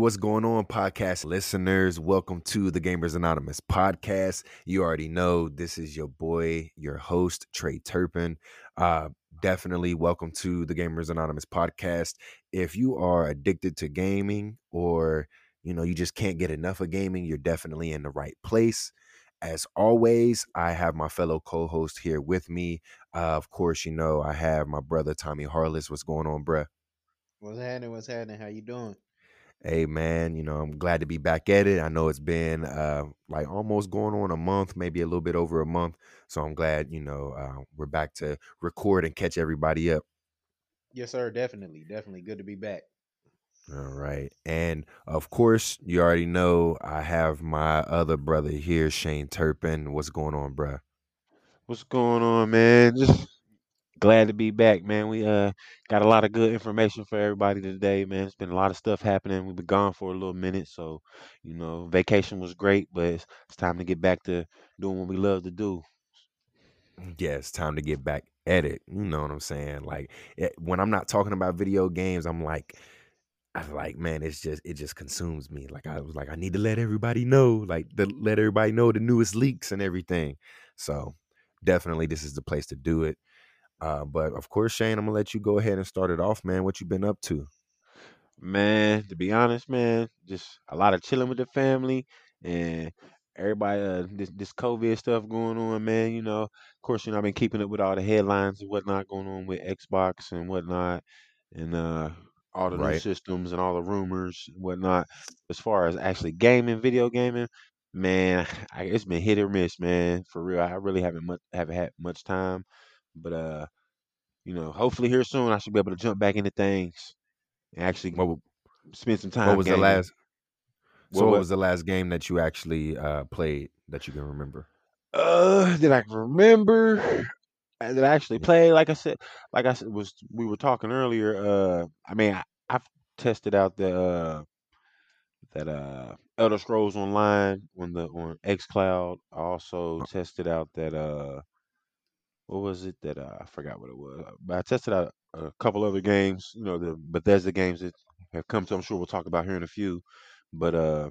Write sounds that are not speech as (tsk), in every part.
what's going on, podcast listeners? Welcome to the Gamers Anonymous podcast. You already know this is your boy, your host, Trey Turpin. Uh, definitely welcome to the Gamers Anonymous podcast. If you are addicted to gaming or you know you just can't get enough of gaming, you're definitely in the right place. As always, I have my fellow co-host here with me. Uh, of course, you know I have my brother Tommie Harless. What's going on, bruh? What's happening? What's happening? How you doing? Hey man, you know, I'm glad to be back at it. I know it's been uh like almost going on a month, maybe a little bit over a month. So I'm glad, you know, uh, we're back to record and catch everybody up. Yes, sir. Definitely. Definitely. Good to be back. All right. And of course, you already know I have my other brother here, Shane Turpin. What's going on, bruh? What's going on, man? Just glad to be back, man. We uh got a lot of good information for everybody today, man. It's been a lot of stuff happening. We've been gone for a little minute, so you know, vacation was great, but it's, it's time to get back to doing what we love to do. Yeah, it's time to get back at it. You know what I'm saying? Like it, when I'm not talking about video games, I'm like, I like, man, it's just it just consumes me. Like I was like, I need to let everybody know, like to let everybody know the newest leaks and everything. So definitely, this is the place to do it. Uh, but of course, Shane, I'm gonna let you go ahead and start it off, man. What you been up to? Man, to be honest, man, just a lot of chilling with the family and everybody uh this this COVID stuff going on, man. You know, of course, you know, I've been keeping up with all the headlines and whatnot going on with Xbox and whatnot, and uh all the new Right. systems and all the rumors and whatnot. As far as actually gaming, video gaming, man, (sighs) I, it's been hit or miss, man. For real, I really haven't much haven't had much time, but uh, you know, hopefully here soon I should be able to jump back into things and actually What spend some time. what was the last? What So what what? was the last game that you actually uh played that you can remember? Uh, that I can remember uh, that I actually played. Like I said, like I said, was we were talking earlier. Uh, I mean, I, I've tested out the uh that uh Elder Scrolls Online on the on XCloud. I also tested out that uh what was it that uh, I forgot what it was, but I tested out a couple other games. You know, the Bethesda games that have come to. I'm sure we'll talk about here in a few, but uh.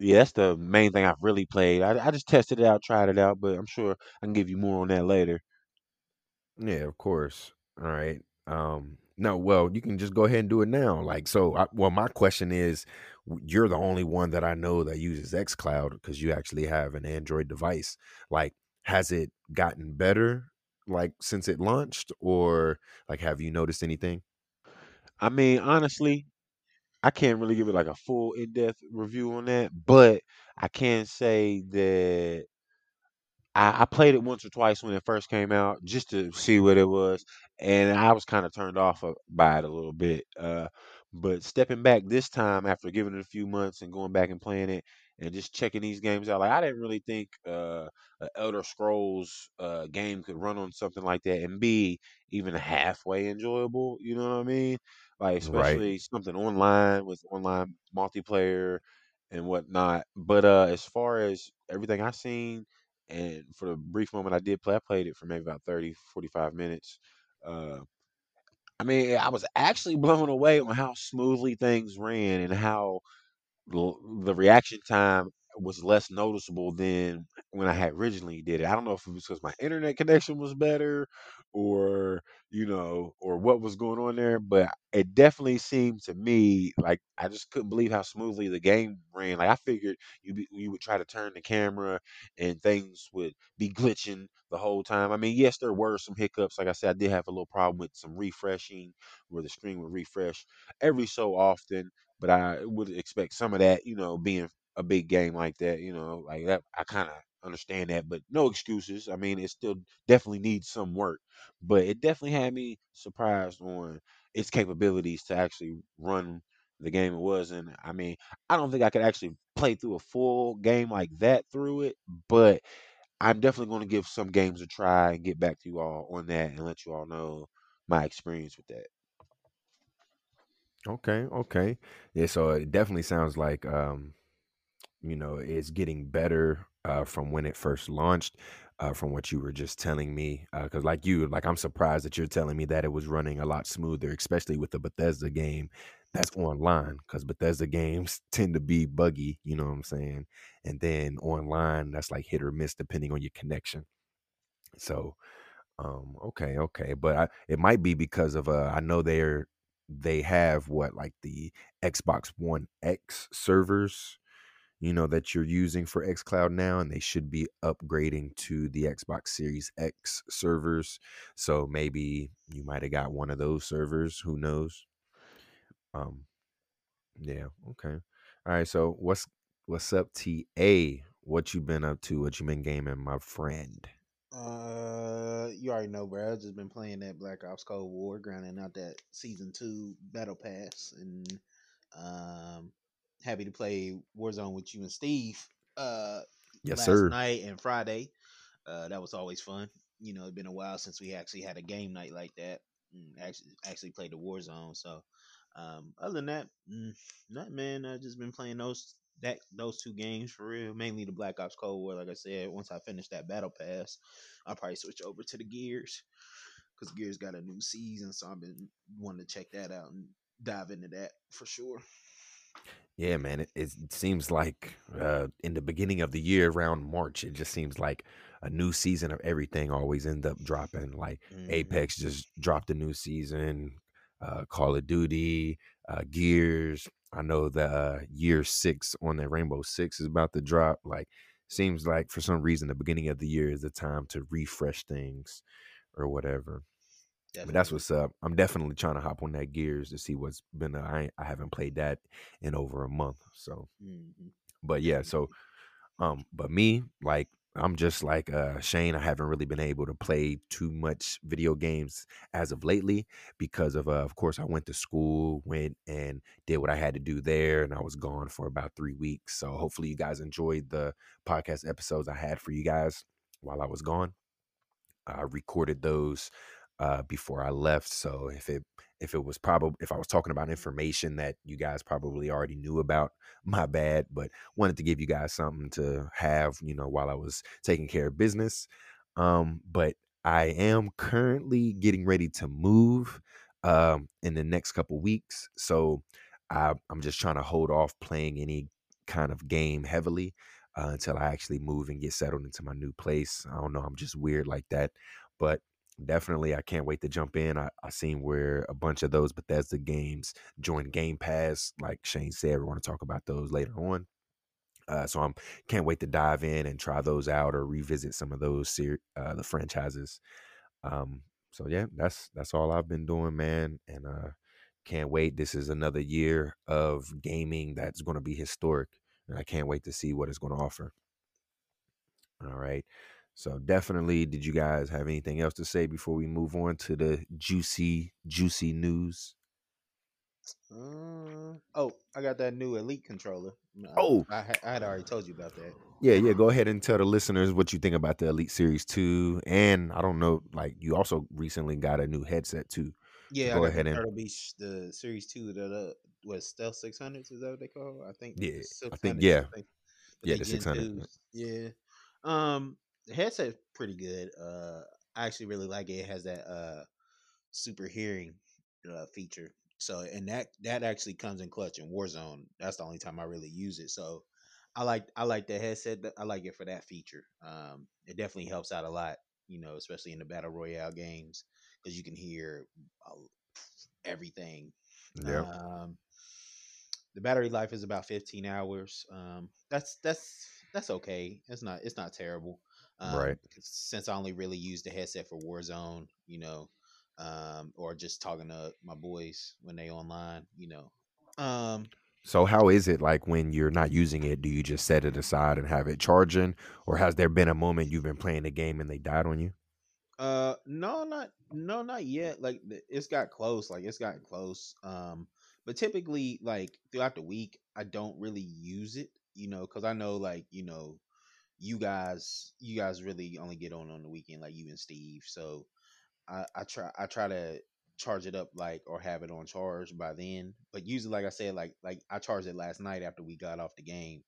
Yeah, that's the main thing I've really played. I, I just tested it out, tried it out, but I'm sure I can give you more on that later. Yeah, of course. All right. Um, no, well, you can just go ahead and do it now. Like, so, I, well, my question is, you're the only one that I know that uses XCloud because you actually have an Android device. Like, has it gotten better, like, since it launched, or like, have you noticed anything? I mean, honestly, I can't really give it like a full in-depth review on that, but I can say that I, I played it once or twice when it first came out just to see what it was, and I was kind of turned off of- by it a little bit. Uh, but stepping back this time after giving it a few months and going back and playing it and just checking these games out, like I didn't really think uh, a Elder Scrolls uh, game could run on something like that and be even halfway enjoyable. You know what I mean? Like Right. especially something online with online multiplayer and whatnot. But uh, as far as everything I've seen and for the brief moment I did play, I played it for maybe about 30, 45 minutes. Uh, I mean, I was actually (laughs) blown away on how smoothly things ran and how the reaction time was less noticeable than when I had originally did it. I don't know if it was because my internet connection was better or, you know, or what was going on there, but it definitely seemed to me like I just couldn't believe how smoothly the game ran. Like I figured you you would try to turn the camera and things would be glitching the whole time. I mean, yes, there were some hiccups. Like I said, I did have a little problem with some refreshing where the screen would refresh every so often but I would expect some of that, you know, being a big game like that, you know, like that. I kind of understand that, but no excuses. I mean, it still definitely needs some work, but it definitely had me surprised on its capabilities to actually run the game it was. And I mean, I don't think I could actually play through a full game like that through it, but I'm definitely going to give some games a try and get back to you all on that and let you all know my experience with that. Okay. Okay. Yeah. So it definitely sounds like, um, you know, it's getting better uh, from when it first launched. Uh, from what you were just telling me, because like you, like I'm surprised that you're telling me that it was running a lot smoother, especially with the Bethesda game. that's online because Bethesda games (laughs) tend to be buggy, you know what I'm saying? And then online, that's like hit or miss depending on your connection. So, um, okay, okay, but I, it might be because of uh, I know they're they have what like the Xbox One X servers, you know, that you're using for XCloud now, and they should be upgrading to the Xbox Series X servers. So maybe you might have got one of those servers. Who knows? Um, yeah, okay. All right, so what's what's up, TA? What you been up to? What you been gaming, my friend? Uh, you already know, bro. I've just been playing that Black Ops Cold War, grinding out that season two battle pass, and um, happy to play Warzone with you and Steve. Uh, Yes, last sir. night and Friday. Uh, that was always fun. You know, it's been a while since we actually had a game night like that. Actually, actually played the Warzone. So, um, other than that, mm, not man. I've just been playing those that those two games for real. Mainly the Black Ops Cold War. Like I said, once I finish that Battle Pass, I'll probably switch over to the Gears because Gears got a new season. So I've been wanting to check that out and dive into that for sure. Yeah, man. It, it seems like uh, in the beginning of the year, around March, it just seems like a new season of everything always end up dropping. Like Mhm. Apex just dropped a new season, uh, Call of Duty, uh, Gears. I know the uh, year six on that Rainbow Six is about to drop. Like, seems like for some reason the beginning of the year is the time to refresh things or whatever. But that's what's up. I'm definitely trying to hop on that Gears to see what's been. Uh, I I haven't played that in over a month, so Mhm. but yeah, so um, but me, like I'm just like uh Shane, I haven't really been able to play too much video games as of lately because of uh, of course I went to school, went and did what I had to do there, and I was gone for about three weeks. So hopefully you guys enjoyed the podcast episodes I had for you guys while I was gone. I recorded those uh, before I left. So if it if it was probably if I was talking about information that you guys probably already knew about, (laughs) my bad. But wanted to give you guys something to have, you know, while I was taking care of business. Um, but I am currently getting ready to move um, in the next couple weeks. So I, I'm just trying to hold off playing any kind of game heavily uh, until I actually move and get settled into my new place. I don't know. I'm just weird like that, but definitely I can't wait to jump in. I, I seen where a bunch of those Bethesda games joined Game Pass. Like Shane said, we want to talk about those later on. Uh, so I'm can't wait to dive in and try those out or revisit some of those ser- uh, the franchises. Um, so yeah, that's that's all I've been doing, man, and uh, can't wait. This is another year of gaming that's going to be historic, and I can't wait to see what it's going to offer. All right. So definitely, did you guys have anything else to say before we move on to the juicy, juicy news? Uh, oh, I got that new Elite controller. Oh. I, I had already told you about that. Yeah, yeah. Go ahead and tell the listeners what you think about the Elite Series Two, and I don't know, like you also recently got a new headset too. Yeah, Go ahead the and- Turtle Beach, the Series Two, the, the what Stealth Six Hundreds is that what they call? it? I think. Yeah, I think- yeah. Yeah, the 600, Yeah. Um, the headset's pretty good. Uh, I actually really like it. It has that uh super hearing uh feature. So and that that actually comes in clutch in Warzone. That's the only time I really use it. So I like I like the headset. I like it for that feature. Um, it definitely helps out a lot. You know, especially in the battle royale games because you can hear everything. Yeah. Um, the battery life is about 15 hours. Um, that's that's that's okay. It's not it's not terrible. Um, Right. Since I only really use the headset for Warzone, you know, um, or just talking to my boys when they online, you know. Um, So how is it like when you're not using it? Do you just set it aside and have it charging, or has there been a moment you've been playing the game and they died on you? Uh, no, not no, not yet. Like it's got close. Like it's gotten close. Um, but typically, like throughout the week, I don't really use it. You know, because I know, like you know, you guys, you guys really only get on on the weekend, like you and Steve. So I, I try, I try to charge it up, like or have it on charge by then. But usually, like I said, like like I charged it last night after we got off the game.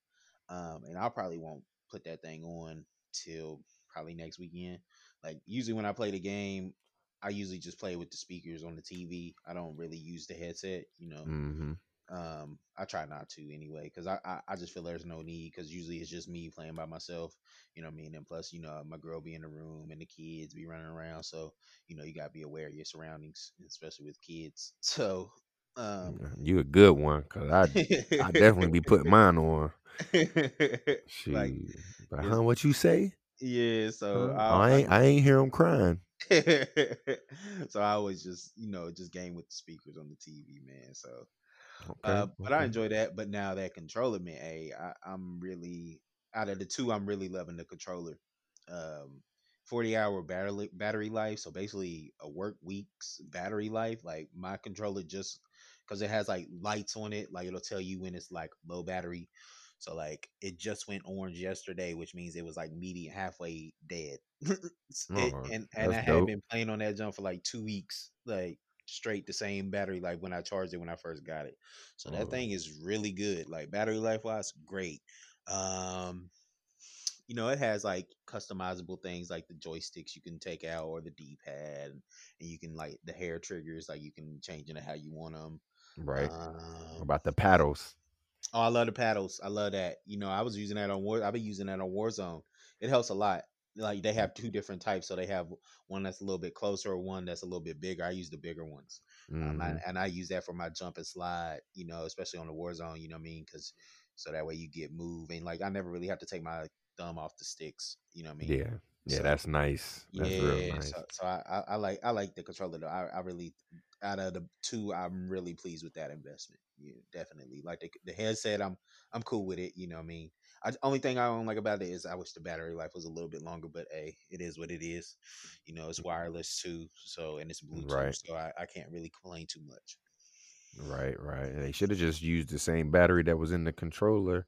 Um, and I probably won't put that thing on till probably next weekend. Like usually when I play the game, I usually just play with the speakers on the TV. I don't really use the headset. You know, Mm-hmm. Um, I try not to anyway because I, I I just feel there's no need because usually it's just me playing by myself. You know what I mean? And plus, you know, my girl be in the room and the kids be running around, so you know you gotta be aware of your surroundings, especially with kids. (laughs) So, um, You a good one, cause I I definitely be putting mine on. (laughs) like Shoot, but huh? What you say? yeah. So Huh? I, I I ain't I ain't hear him crying. (laughs) so I always just you know just game with the speakers on the TV, man. So Okay. uh, but I enjoy that. But now that controller, man, hey, I, I'm really out of the two, I'm really loving the controller. Um, 40 hour battery battery life, so basically a work week's battery life. Like my controller just because it has like lights on it, like it'll tell you when it's like low battery. So like it just went orange yesterday, which means it was like medium halfway dead. (laughs) It, Oh, and and I had been playing on that jump for like two weeks, like straight the same battery like when I charged it when I first got it. So that Oh, thing is really good. Like battery life wise, great. Um, you know, it has like customizable things like the joysticks you can take out or the D pad, and you can like the hair triggers, like you can change into how you want them. right. What Um, about the paddles? oh, I love the paddles. I love that. You know, I was using that on War. I've been using that on Warzone. It helps a lot. Like they have two different types, so they have one that's a little bit closer, or one that's a little bit bigger. I use the bigger ones. Um, hmm and, and I use that for my jump and slide, you know, especially on the Warzone, you know what I mean? Because so that way you get moving. Like I never really have to take my thumb off the sticks, you know what I mean? Yeah. Yeah, So that's nice. That's real yeah, nice. so so I, I, I like I like the controller though. I, I really out of the two, I'm really pleased with that investment. Yeah, definitely. Like the the headset, I'm I'm cool with it. You know what I mean? I, only thing I don't like about it is I wish the battery life was a little bit longer, but hey, it is what it is. You know, it's wireless too, so and it's Bluetooth, Right. so I, I can't really complain too much. Right, right. They should have just used the same battery that was in the controller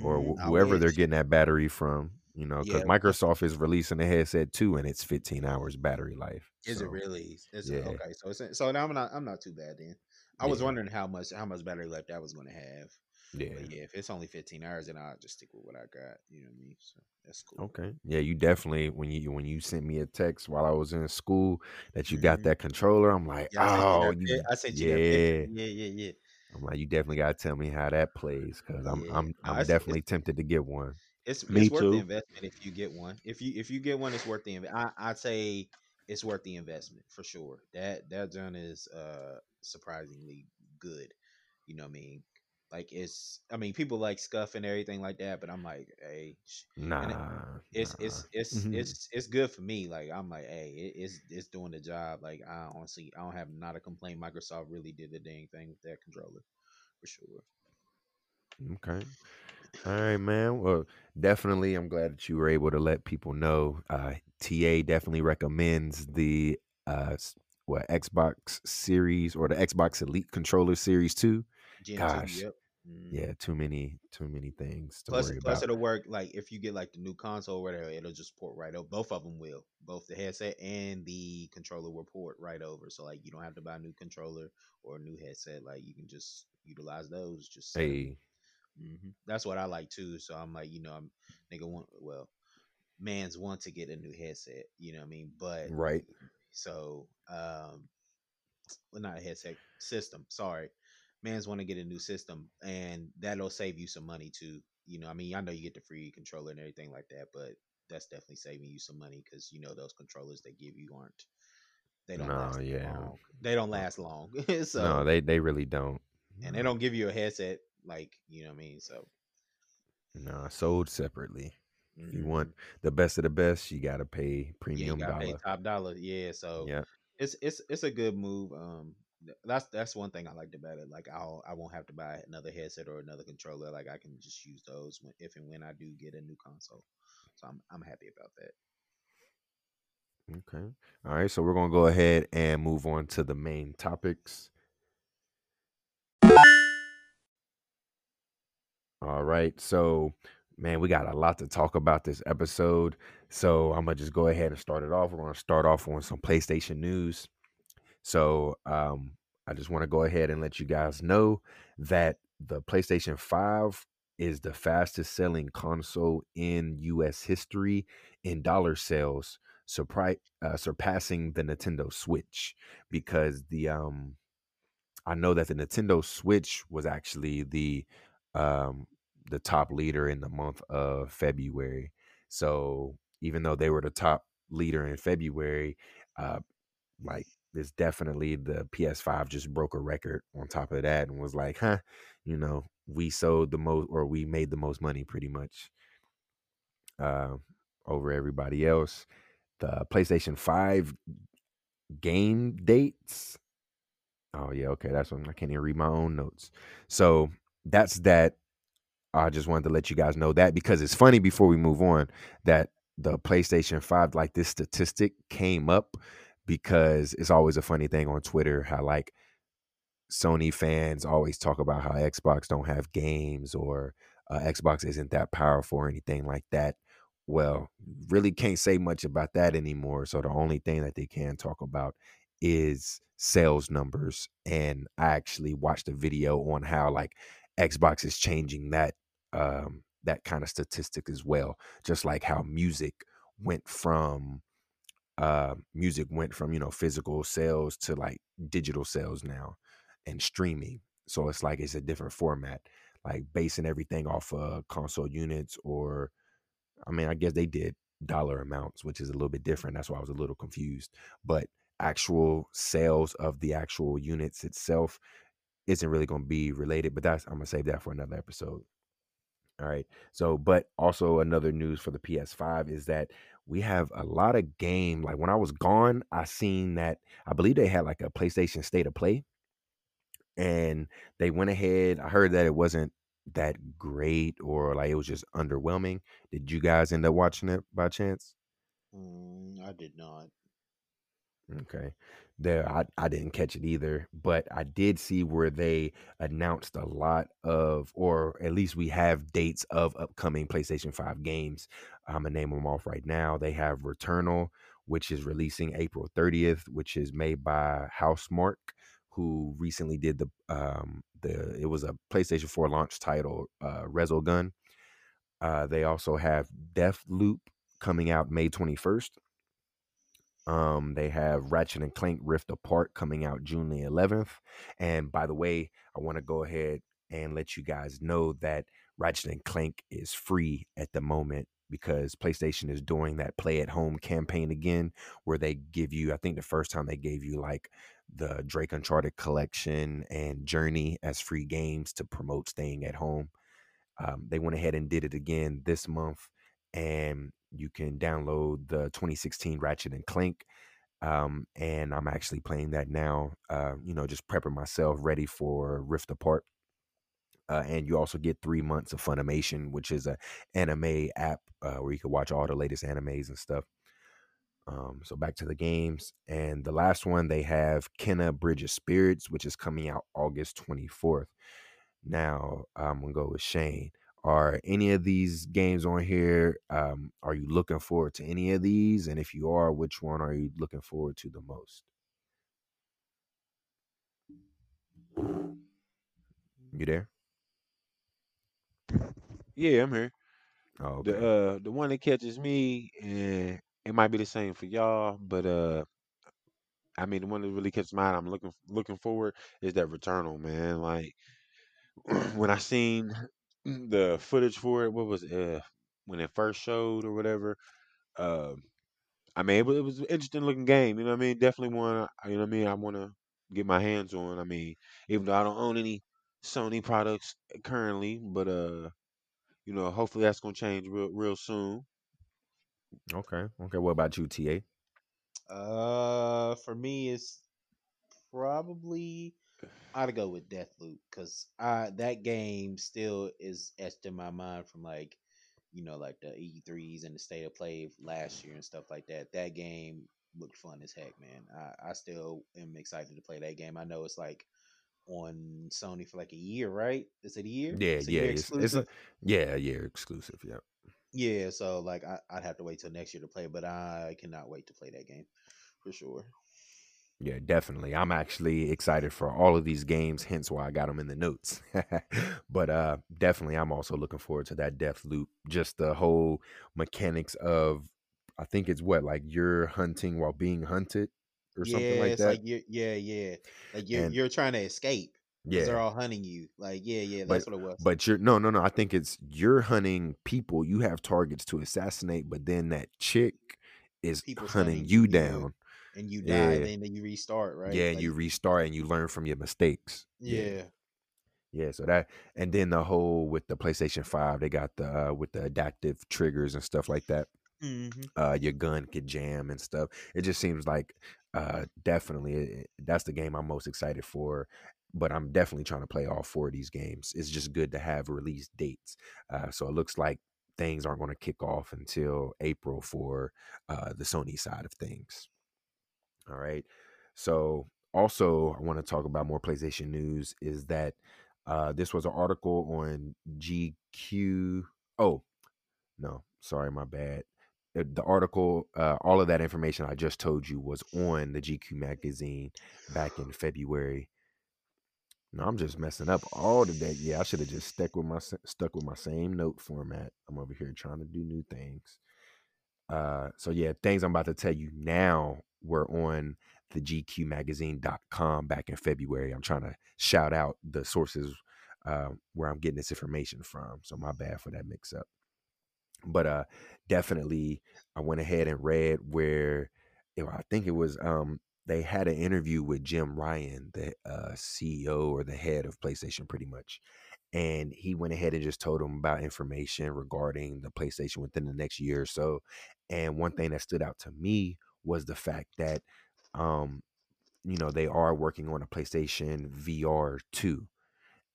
or Mm, wh- whoever they're getting that battery from, you know, because Yeah, Microsoft is releasing a headset too, and it's 15 hours battery life. is it really? Is it yeah, okay? So it's so now I'm not I'm not too bad then. I was wondering how much how much battery life that was going to have. yeah. But yeah, if it's only 15 hours, then I'll just stick with what I got. You know what I mean? So that's cool. Okay. Yeah, you definitely when you when you sent me a text while I was in school that you got hmm that controller, I'm like, Yeah, I sent you oh, you, I sent you that yeah. Yeah, yeah, yeah, I'm like, you definitely gotta tell me how that plays, cause I'm yeah. I'm I'm it's definitely tempted to get one. It's Me it's worth the investment if you get one. If you if you get one, it's worth the investment. I I'd say it's worth the investment for sure. That that gun is uh surprisingly good. You know what I mean? Like it's I mean people like SCUF and everything like that, but I'm like, hey, and it, Nah, it's it's it's it's it's good for me. Like I'm like, hey, it, it's it's doing the job. Like I honestly I don't have not a complaint. Microsoft really did the dang thing with that controller for sure. okay. All right, man. Well, definitely, I'm glad that you were able to let people know. Uh, TA definitely recommends the uh, what Xbox Series or the Xbox Elite Controller Series too. Two, Gosh, yep. hmm yeah, too many, too many things to Plus, worry plus about. it'll work like if you get like the new console or whatever, it'll just port right over. Both of them will. Both the headset and the controller will port right over. So like you don't have to buy a new controller or a new headset. Like you can just utilize those. Just 'em. Hey, hmm That's what I like too. So I'm like, you know, I'm nigga want well, man's want to get a new headset. You know what I mean? But right? so um, well, not a headset system. Sorry, man's want to get a new system, and that'll save you some money too. You know, I mean, I know you get the free controller and everything like that, but that's definitely saving you some money because you know those controllers they give you aren't they don't No, last yeah, long. They don't last long. no, (laughs) so they they really don't. and they don't give you a headset like you know what I mean. So no, sold separately. If you mhm. want the best of the best, you gotta pay yeah, premium gotta pay dollar. top dollar. Yeah, so Yeah, it's it's it's a good move. Um, that's that's one thing I liked about it. Like I'll I won't have to buy another headset or another controller. Like I can just use those when, if and when I do get a new console. So I'm I'm happy about that. Okay. All right. So we're going to go ahead and move on to the main topics. All right. So, man, we got a lot to talk about this episode. So I'm going to just go ahead and start it off. We're going to start off on some PlayStation news. So, um, I just want to go ahead and let you guys know that the PlayStation 5 is the fastest selling console in US history in dollar sales. surpri- uh, surpassing the Nintendo Switch because the um I know that the Nintendo Switch was actually the um the top leader in the month of February. So even though they were the top leader in February, uh like this definitely the PS5 just broke a record on top of that and was like, huh, you know, we sold the most or we made the most money pretty much uh, over everybody else. The PlayStation 5 game dates. Oh yeah, okay. That's one I can't even read my own notes. So that's that. I just wanted to let you guys know that because it's funny before we move on that the PlayStation 5, like this statistic came up because it's always a funny thing on Twitter how like Sony fans always talk about how Xbox don't have games or uh, Xbox isn't that powerful or anything like that. Well, really can't say much about that anymore. So the only thing that they can talk about is sales numbers. And I actually watched a video on how like Xbox is changing that um that kind of statistic as well. Just like how music went from uh music went from, you know, physical sales to like digital sales now and streaming. So it's like it's a different format, like basing everything off of console units or I mean, I guess they did dollar amounts, which is a little bit different. That's why I was a little confused. But actual sales of the actual units itself isn't really going to be related, but that's I'm to save that for another episode. All right. So, but also another news for the PS5 is that we have a lot of game. Like when I was gone, I seen that I believe they had like a PlayStation State of Play and they went ahead. I heard that it wasn't that great or like it was just underwhelming. Did you guys end up watching it by chance? Mm, I did not. Okay. There I, I didn't catch it either, but I did see where they announced a lot of or at least we have dates of upcoming PlayStation 5 games. I'm gonna name them off right now. They have Returnal, which is releasing April 30th, which is made by Housemarque, who recently did the um the it was a PlayStation 4 launch title, uh Resogun. Uh they also have Deathloop coming out May 21st. Um, they have Ratchet and Clank Rift Apart coming out June the 11th. And by the way, I want to go ahead and let you guys know that Ratchet and Clank is free at the moment because PlayStation is doing that play at home campaign again, where they give you, I think the first time they gave you like the Drake Uncharted collection and Journey as free games to promote staying at home. Um, they went ahead and did it again this month, and you can download the 2016 Ratchet and Clank. Um, and I'm actually playing that now. Uh, you know, just prepping myself ready for Rift Apart. Uh, and you also get three months of Funimation, which is a anime app uh, where you can watch all the latest animes and stuff. Um, so back to the games, and the last one they have Kena Bridge of Spirits, which is coming out August 24th. Now I'm gonna go with Shane. Are any of these games on here? Um, are you looking forward to any of these? And if you are, which one are you looking forward to the most? You there? Yeah, I'm here. Oh, The uh the one that catches me, and it might be the same for y'all, but uh I mean the one that really catches my eye, I'm looking looking forward is that Returnal, man. Like (clears throat) when I seen (clears throat) the footage for it, what was it, uh when it first showed or whatever, uh I mean it was, it was an interesting looking game, you know what I mean? Definitely one, you know what I mean, I want to get my hands on. I mean, even though I don't own any Sony products currently, but uh you know, hopefully that's gonna change real real soon. Okay. Okay. What about you, TA? Uh, for me, it's probably I'd go with Deathloop because I that game still is etched in my mind from like you know like the E3s and the state of play last year and stuff like that. That game looked fun as heck, man. I, I still am excited to play that game. I know it's like on Sony for like a year, right? Is it a year? Yeah, It's a yeah. year It's it's a yeah, yeah, exclusive. Yeah. Yeah, so like I, I'd have to wait till next year to play, but I cannot wait to play that game for sure. Yeah, definitely. I'm actually excited for all of these games, hence why I got them in the notes. (laughs) but uh definitely I'm also looking forward to that Deathloop. Just the whole mechanics of I think it's what like you're hunting while being hunted or yeah, something like it's that. like you're yeah, yeah. Like you're And you're trying to escape because they're all hunting you. Like, yeah, yeah, but that's what it was. but you're no no no. I think it's you're hunting people. You have targets to assassinate, but then that chick is People's hunting hunting you you, yeah. down. And you die, Yeah, then then you restart, right? yeah, and Like you restart and you learn from your mistakes. Yeah. yeah. Yeah, so that and then the whole with the PlayStation 5, they got the uh with the adaptive triggers and stuff like that. hmm Uh your gun could jam and stuff. It just seems like uh definitely it- it- that's the game I'm most excited for. But I'm definitely trying to play all four of these games. It's just good to have release dates. Uh so it looks like things aren't going to kick off until April for uh the Sony side of things. All right. So also I want to talk about more PlayStation news is that uh this was an article on GQ. Oh, no, sorry, my bad. Uh, The article, uh, all of that information I just told you was on the GQ magazine back in February. No, I'm just messing up all the day. Yeah, I should have just stuck with my stuck with my same note format. I'm over here trying to do new things. Uh, so yeah, things I'm about to tell you now were on the GQmagazine.com back in February. I'm trying to shout out the sources uh, where I'm getting this information from. So my bad for that mix up. But uh, definitely, I went ahead and read where you know, I think it was um, they had an interview with Jim Ryan, the uh, CEO or the head of PlayStation, pretty much and he went ahead and just told him about information regarding the PlayStation within the next year or so. And one thing that stood out to me was the fact that, um, you know, they are working on a PlayStation VR 2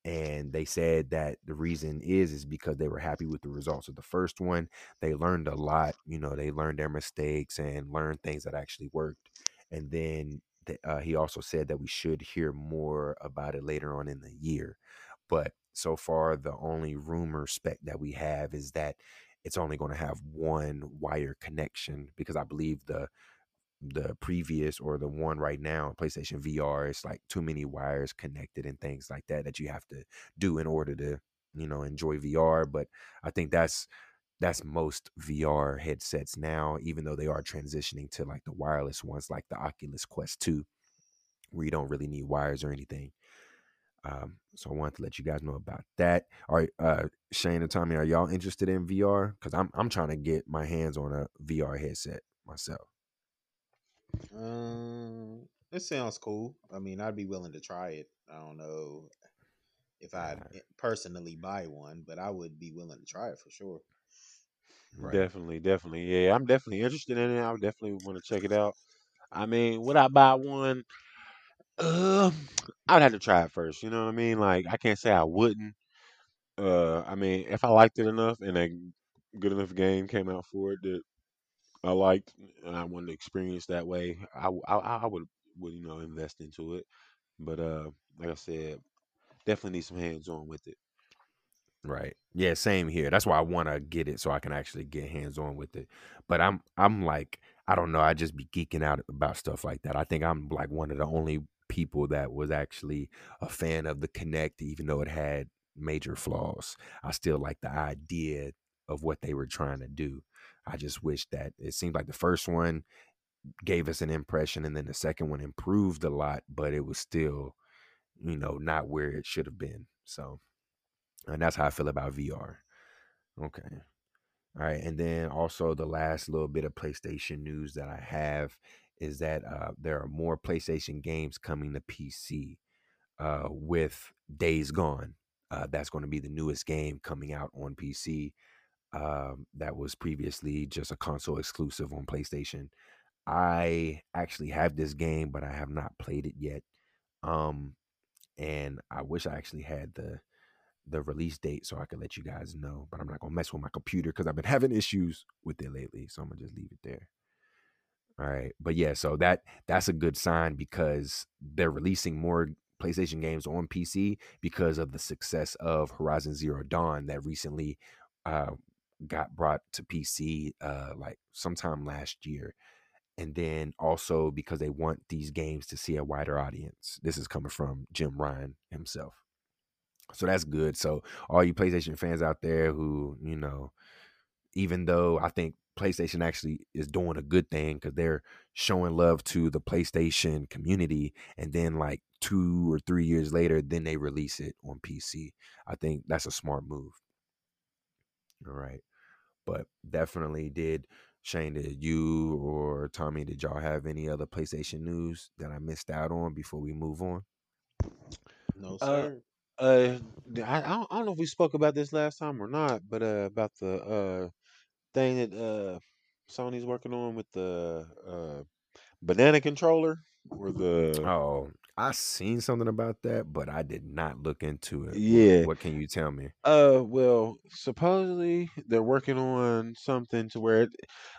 and they said that the reason is is because they were happy with the results of the first one they learned a lot you know they learned their mistakes and learned things that actually worked and then th- uh, he also said that we should hear more about it later on in the year but so far the only rumor spec that we have is that it's only going to have one wire connection because i believe the the previous or the one right now PlayStation VR it's like too many wires connected and things like that that you have to do in order to you know enjoy VR but I think that's that's most VR headsets now even though they are transitioning to like the wireless ones like the Oculus Quest 2 where you don't really need wires or anything. Um so I wanted to let you guys know about that. All right uh Shane and Tommie are y'all interested in VR cuz I'm I'm trying to get my hands on a VR headset myself Um, it sounds cool. I mean, I'd be willing to try it. I don't know if I'd eh, personally buy one, but I would be willing to try it for sure. right Definitely, definitely. Yeah, I'm definitely interested in it. I would definitely want to check it out. I mean, would I buy one? Uh, I'd have to try it first. You know what I mean? Like, I can't say I wouldn't. Uh, I mean, if I liked it enough and a good enough game came out for it that I liked and I wanted to experience that way, I, I would would you know invest into it. But uh, like I said, definitely need some hands on with it. Right. Yeah, same here. That's why I want to get it so I can actually get hands on with it. But I'm I'm like I don't know, I just be geeking out about stuff like that. I think I'm like one of the only people that was actually a fan of the Kinect even though it had major flaws. I still like the idea of what they were trying to do. I just wish that it seemed like the first one gave us an impression and then the second one improved a lot, but it was still, you know, not where it should have been. So, and that's how I feel about VR. Okay. All right. And then also the last little bit of PlayStation news that I have is that uh, there are more PlayStation games coming to PC uh, with Days Gone. Uh, that's going to be the newest game coming out on PC. Um, that was previously just a console exclusive on PlayStation. I actually have this game, but I have not played it yet. Um, and I wish I actually had the the release date so I could let you guys know. But I'm not gonna mess with my computer because I've been having issues with it lately. So I'm gonna just leave it there. All right. But yeah, so that that's a good sign because they're releasing more PlayStation games on PC because of the success of Horizon Zero Dawn that recently uh, got brought to PC uh, like sometime last year. And then also because they want these games to see a wider audience. This is coming from Jim Ryan himself. So that's good. So all you PlayStation fans out there who, you know, even though I think PlayStation actually is doing a good thing because they're showing love to the PlayStation community, and then like two or three years later, then they release it on PC. I think that's a smart move. All right, but definitely did Shane, did you or Tommie, did y'all have any other PlayStation news that I missed out on before we move on? No, Uh, sir. uh, I, I don't, I don't know if we spoke about this last time or not, but uh, about the uh thing that uh Sony's working on with the uh banana controller or the Oh, I seen something about that, but I did not look into it. Yeah. what can you tell me? Uh, well, supposedly they're working on something to where it,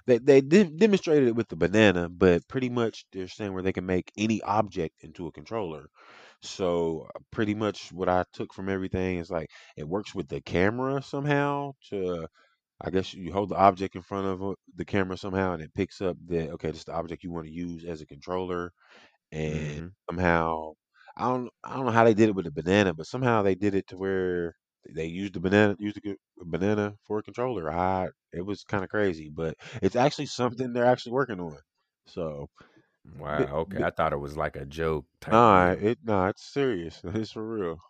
they they de- demonstrated it with the banana, but pretty much they're saying where they can make any object into a controller. So pretty much what I took from everything is like it works with the camera somehow to I guess you hold the object in front of uh, the camera somehow and it picks up that okay, this is the object you want to use as a controller and hmm somehow I don't I don't know how they did it with the banana, but somehow they did it to where they used the banana used the banana for a controller. I it was kind of crazy, but it's actually something they're actually working on. So, bit, Wow. Okay, bit, I thought it was like a joke type nah, deal. it nah, it's serious. (laughs) It's for real.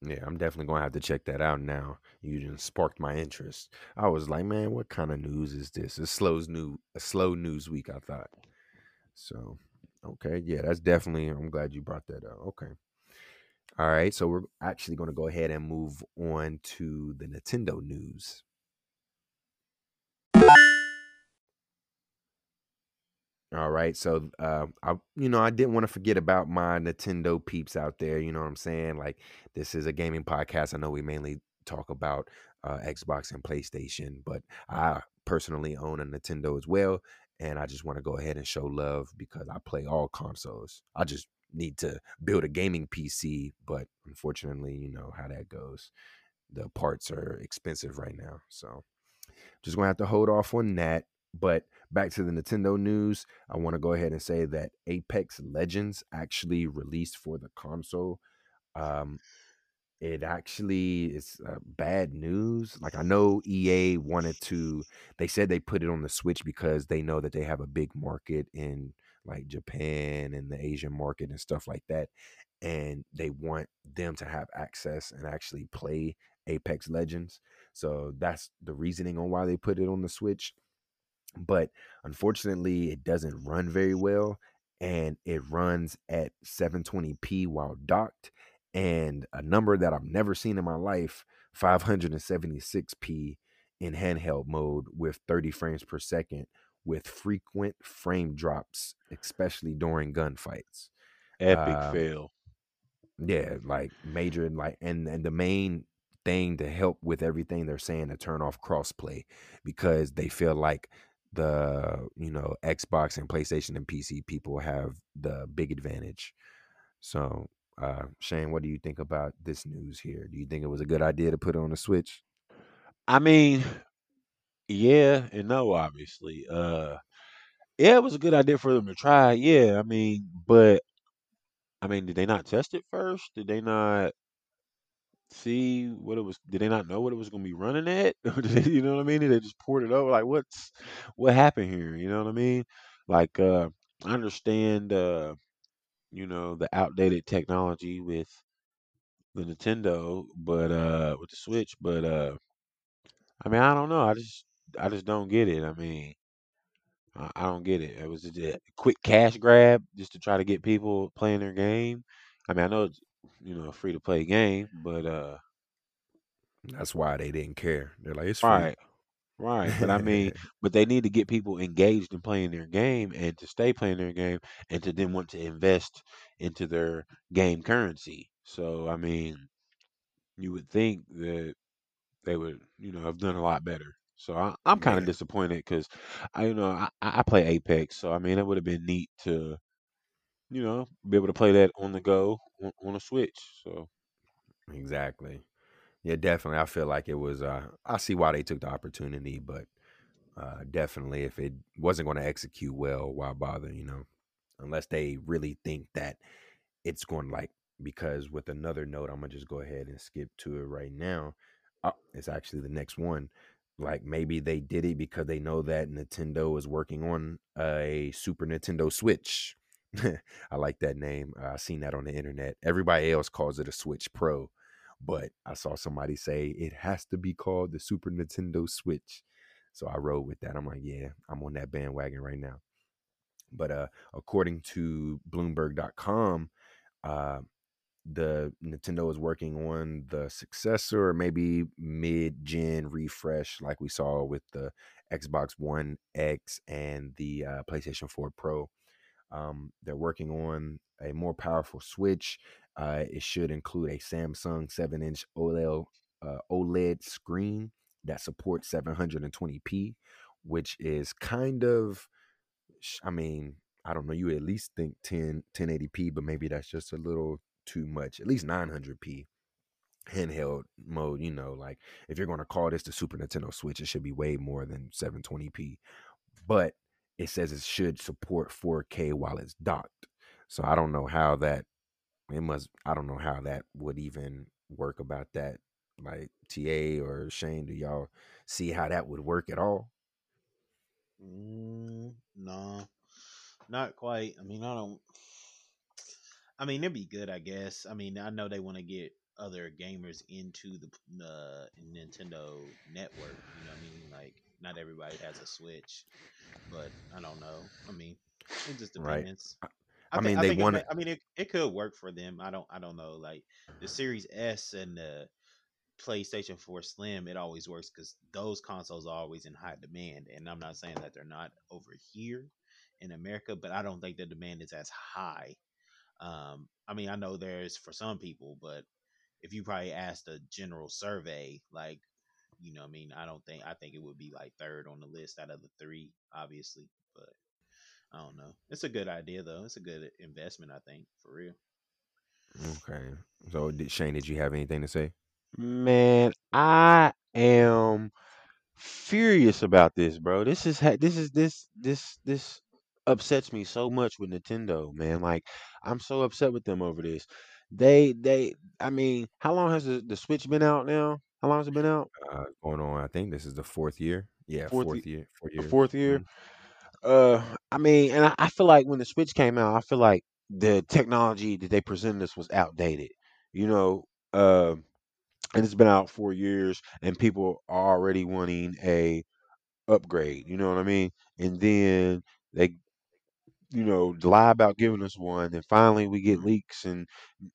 Yeah, I'm definitely gonna have to check that out now. You just sparked my interest. I was like, man, what kind of news is this? A slow news, a slow news week. I thought. So, okay, yeah, that's definitely. I'm glad you brought that up. Okay, all right. So we're actually gonna go ahead and move on to the Nintendo news. All right. So, uh, I, you know, I didn't want to forget about my Nintendo peeps out there. You know what I'm saying? Like, this is a gaming podcast. I know we mainly talk about uh, Xbox and PlayStation, but I personally own a Nintendo as well. And I just want to go ahead and show love because I play all consoles. I just need to build a gaming PC, but unfortunately, you know how that goes. The parts are expensive right now. So, just gonna have to hold off on that. But back to the Nintendo news, I want to go ahead and say that Apex Legends actually released for the console. Um, it actually is uh, bad news. Like I know EA wanted to, they said they put it on the Switch because they know that they have a big market in like Japan and the Asian market and stuff like that, and they want them to have access and actually play Apex Legends. So that's the reasoning on why they put it on the Switch but unfortunately it doesn't run very well and it runs at 720p while docked and a number that I've never seen in my life 576p in handheld mode with 30 frames per second with frequent frame drops especially during gunfights Epic um fail. yeah, like major like and and the main thing to help with everything they're saying to turn off crossplay because they feel like the you know Xbox and PlayStation and PC people have the big advantage. So, uh Shane, what do you think about this news here? Do you think it was a good idea to put on the Switch? I mean, yeah and no, obviously. Uh, yeah, it was a good idea for them to try. Yeah, I mean, but I mean, did they not test it first? Did they not see what it was? Did they not know what it was going to be running at? (laughs) You know what I mean? Did they just poured it over? Like, what's what happened here? You know what I mean? Like, uh, I understand, uh, you know, the outdated technology with the Nintendo, but uh, with the Switch, but uh, I mean, I don't know. I just, I just don't get it. I mean. I, I don't get it. It was just a quick cash grab just to try to get people playing their game. I mean, I know it's you know a free to play game, but uh, That's why they didn't care. They're like, it's free. right, right. But I mean, (laughs) but they need to get people engaged in playing their game and to stay playing their game and to then want to invest into their game currency. So I mean, you would think that they would you know have done a lot better. So I, I'm kind of disappointed because I you know I, I I play Apex, so I mean it would have been neat to you know, be able to play that on the go on, on a Switch. So exactly. Yeah, definitely. I feel like it was uh I see why they took the opportunity, but uh definitely if it wasn't going to execute well, why bother, you know? Unless they really think that it's going like because with another note, I'm gonna just go ahead and skip to it right now. Oh, it's actually the next one. like maybe they did it because they know that Nintendo is working on a Super Nintendo Switch. (laughs) I like that name. I seen that on the internet. Everybody else calls it a Switch Pro, but I saw somebody say it has to be called the Super Nintendo Switch. So I rode with that. I'm like, yeah, I'm on that bandwagon right now. But uh, according to Bloomberg.com, uh, the Nintendo is working on the successor or maybe mid-gen refresh, like we saw with the Xbox One X and the uh, PlayStation 4 Pro. Um, they're working on a more powerful Switch. Uh, it should include a Samsung 7-inch OLED uh, OLED screen that supports 720p, which is kind of, I mean, I don't know. You at least think 10 1080p, but maybe that's just a little too much. At least 900p handheld mode. You know, like if you're going to call this the Super Nintendo Switch, it should be way more than 720p. But it says it should support 4K while it's docked. So I don't know how that it must I don't know how that would even work about that. Like TA or Shane, do y'all see how that would work at all? Mm, no, not quite. I mean, I don't. I mean, it'd be good, I guess. I mean, I know they want to get other gamers into the uh, Nintendo network. You know what I mean? Like, not everybody has a Switch, but I don't know. I mean, it just Right. depends. I, I, I mean, they want. I mean, it, it could work for them. I don't, I don't know. Like the Series S and the PlayStation 4 Slim, it always works because those consoles are always in high demand. And I'm not saying that they're not over here in America, but I don't think the demand is as high. Um, I mean, I know there's for some people, but if you probably asked a general survey, like, you know, I mean, I don't think I think it would be like third on the list out of the three, obviously. But I don't know. It's a good idea though. It's a good investment, I think, for real. Okay. So, did, Shane, did you have anything to say? Man, I am furious about this, bro. This is ha- this is this this this upsets me so much with Nintendo, man. Like I'm so upset with them over this. They they I mean, how long has the, the Switch been out now? How long has it been out? Uh, going on, I think this is the fourth year. Yeah, Fourth y- fourth year, four a years. fourth year? Mhm. Uh I mean, and I, I feel like when the Switch came out, I feel like the technology that they presented us was outdated. You know, um and it's been out four years and people are already wanting a upgrade you know what i mean and then they you know lie about giving us one and finally we get leaks and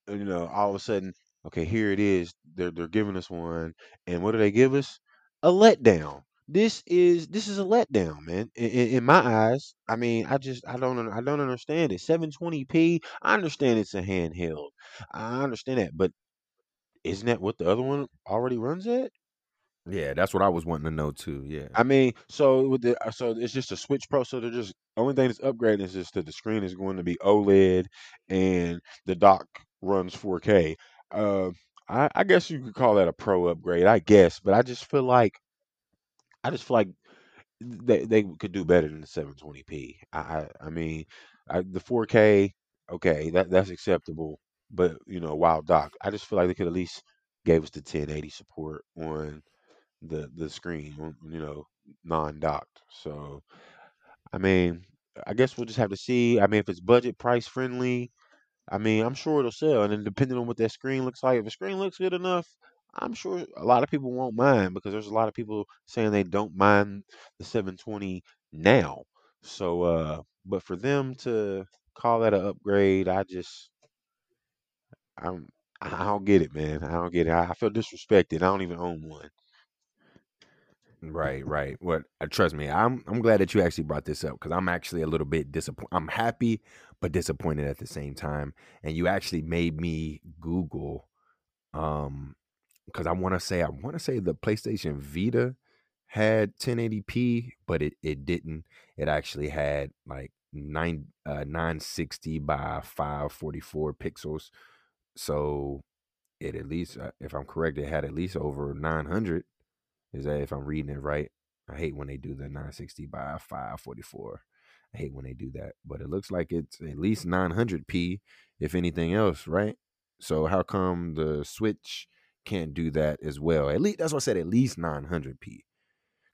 uh, you know all of a sudden okay here it is they're they're giving us one and what do they give us a letdown this is this is a letdown man in, in, in my eyes i mean i just i don't un- i don't understand it 720p i understand it's a handheld i understand that but isn't that what the other one already runs at Yeah, that's what I was wanting to know too. Yeah. I mean, so with the uh, so it's just a Switch Pro. So they're just only thing that's upgrading is just that the screen is going to be OLED and the dock runs 4K. Uh, I, I guess you could call that a pro upgrade, I guess. But I just feel like I just feel like they they could do better than the 720p. I I, I mean, I, the 4K, okay, that that's acceptable. But you know, while dock, I just feel like they could at least gave us the 1080 support on the the screen, you know, non-docked. So, I mean, I guess we'll just have to see. I mean, if it's budget price friendly, I mean, I'm sure it'll sell. And then depending on what that screen looks like, if the screen looks good enough, I'm sure a lot of people won't mind because there's a lot of people saying they don't mind the 720 now. So, uh, but for them to call that an upgrade, I just I'm I don't get it, man. I don't get it. I, feel disrespected. I don't even own one. Right, right. What? Uh, trust me, I'm I'm glad that you actually brought this up because I'm actually a little bit disappointed. I'm happy but disappointed at the same time. And you actually made me Google, um, because I want to say I want to say the PlayStation Vita had 1080p, but it it didn't. It actually had like nine uh 960 by 544 pixels. So it at least, uh, if I'm correct, it had at least over 900. Is that if I'm reading it right? I hate when they do the 960 by 544. I hate when they do that, but it looks like it's at least 900p, if anything else, right? So how come the Switch can't do that as well? At least that's what I said. At least 900p.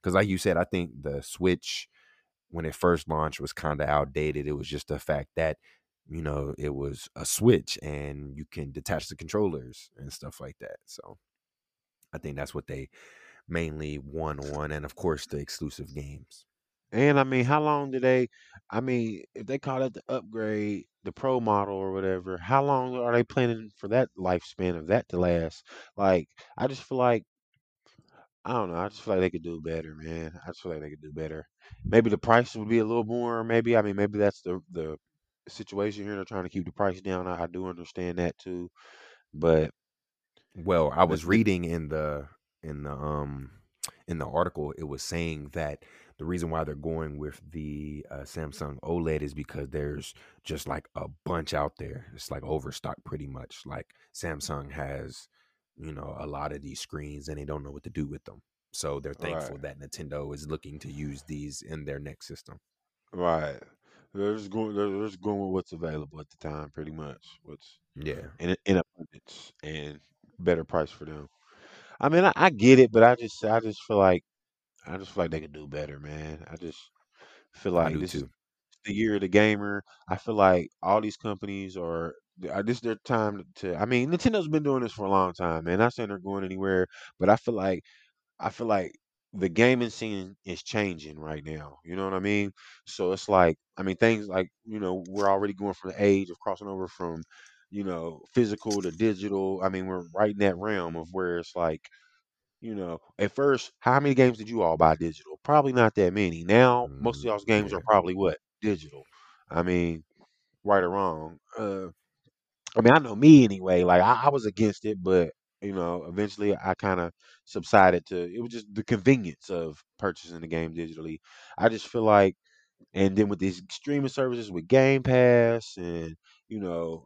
because like you said, I think the Switch when it first launched was kind of outdated. It was just the fact that you know it was a Switch and you can detach the controllers and stuff like that. So I think that's what they mainly won on, and of course the exclusive games. And I mean, how long do they? I mean, if they call it the upgrade, the pro model or whatever, how long are they planning for that lifespan of that to last? Like, I just feel like I don't know. I just feel like they could do better, man. I just feel like they could do better. Maybe the price would be a little more. Maybe I mean, maybe that's the the situation here. They're trying to keep the price down. I, I do understand that too, but Well, I was reading in the in the um in the article, it was saying that the reason why they're going with the uh, Samsung OLED is because there's just like a bunch out there. It's like overstock pretty much. Like Samsung has, you know, a lot of these screens and they don't know what to do with them. So they're right, thankful that Nintendo is looking to use these in their next system. right. They're just going. They're they're just going with what's available at the time, pretty much. What's Yeah. in in abundance and better price for them. I mean, I, I get it, but I just I just feel like I just feel like they could do better, man. I just feel I like do this is too. the year of the gamer. I feel like all these companies are uh, this is their time to. I mean, Nintendo's been doing this for a long time, man. Not saying they're going anywhere, but I feel like I feel like the gaming scene is changing right now. You know what I mean? So it's like, I mean, things like you know we're already going from the age of crossing over from you know physical to digital. I mean, we're right in that realm of where it's like you know, at first, how many games did you all buy digital? Probably not that many. Now, most of Mm, y'all's games are probably what? Digital. I mean, right or wrong. Uh, I mean, I know me anyway. Like, I, I was against it, but, you know, eventually I kind of subsided to it was just the convenience of purchasing the game digitally. I just feel like, and then with these streaming services with Game Pass and, you know,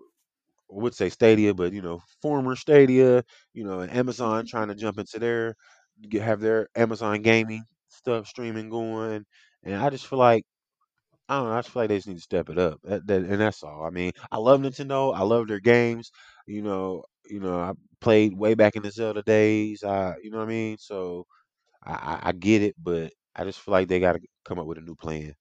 I would say Stadia, but you know, former Stadia, you know, and Amazon mm-hmm. trying to jump into their get, have their Amazon gaming stuff streaming going, and I just feel like I don't know, I just feel like they just need to step it up, that, that, and that's all. I mean, I love Nintendo, I love their games, you know, you know, I played way back in the Zelda days, I, you know what I mean, so I, I, I get it, but I just feel like they got to come up with a new plan.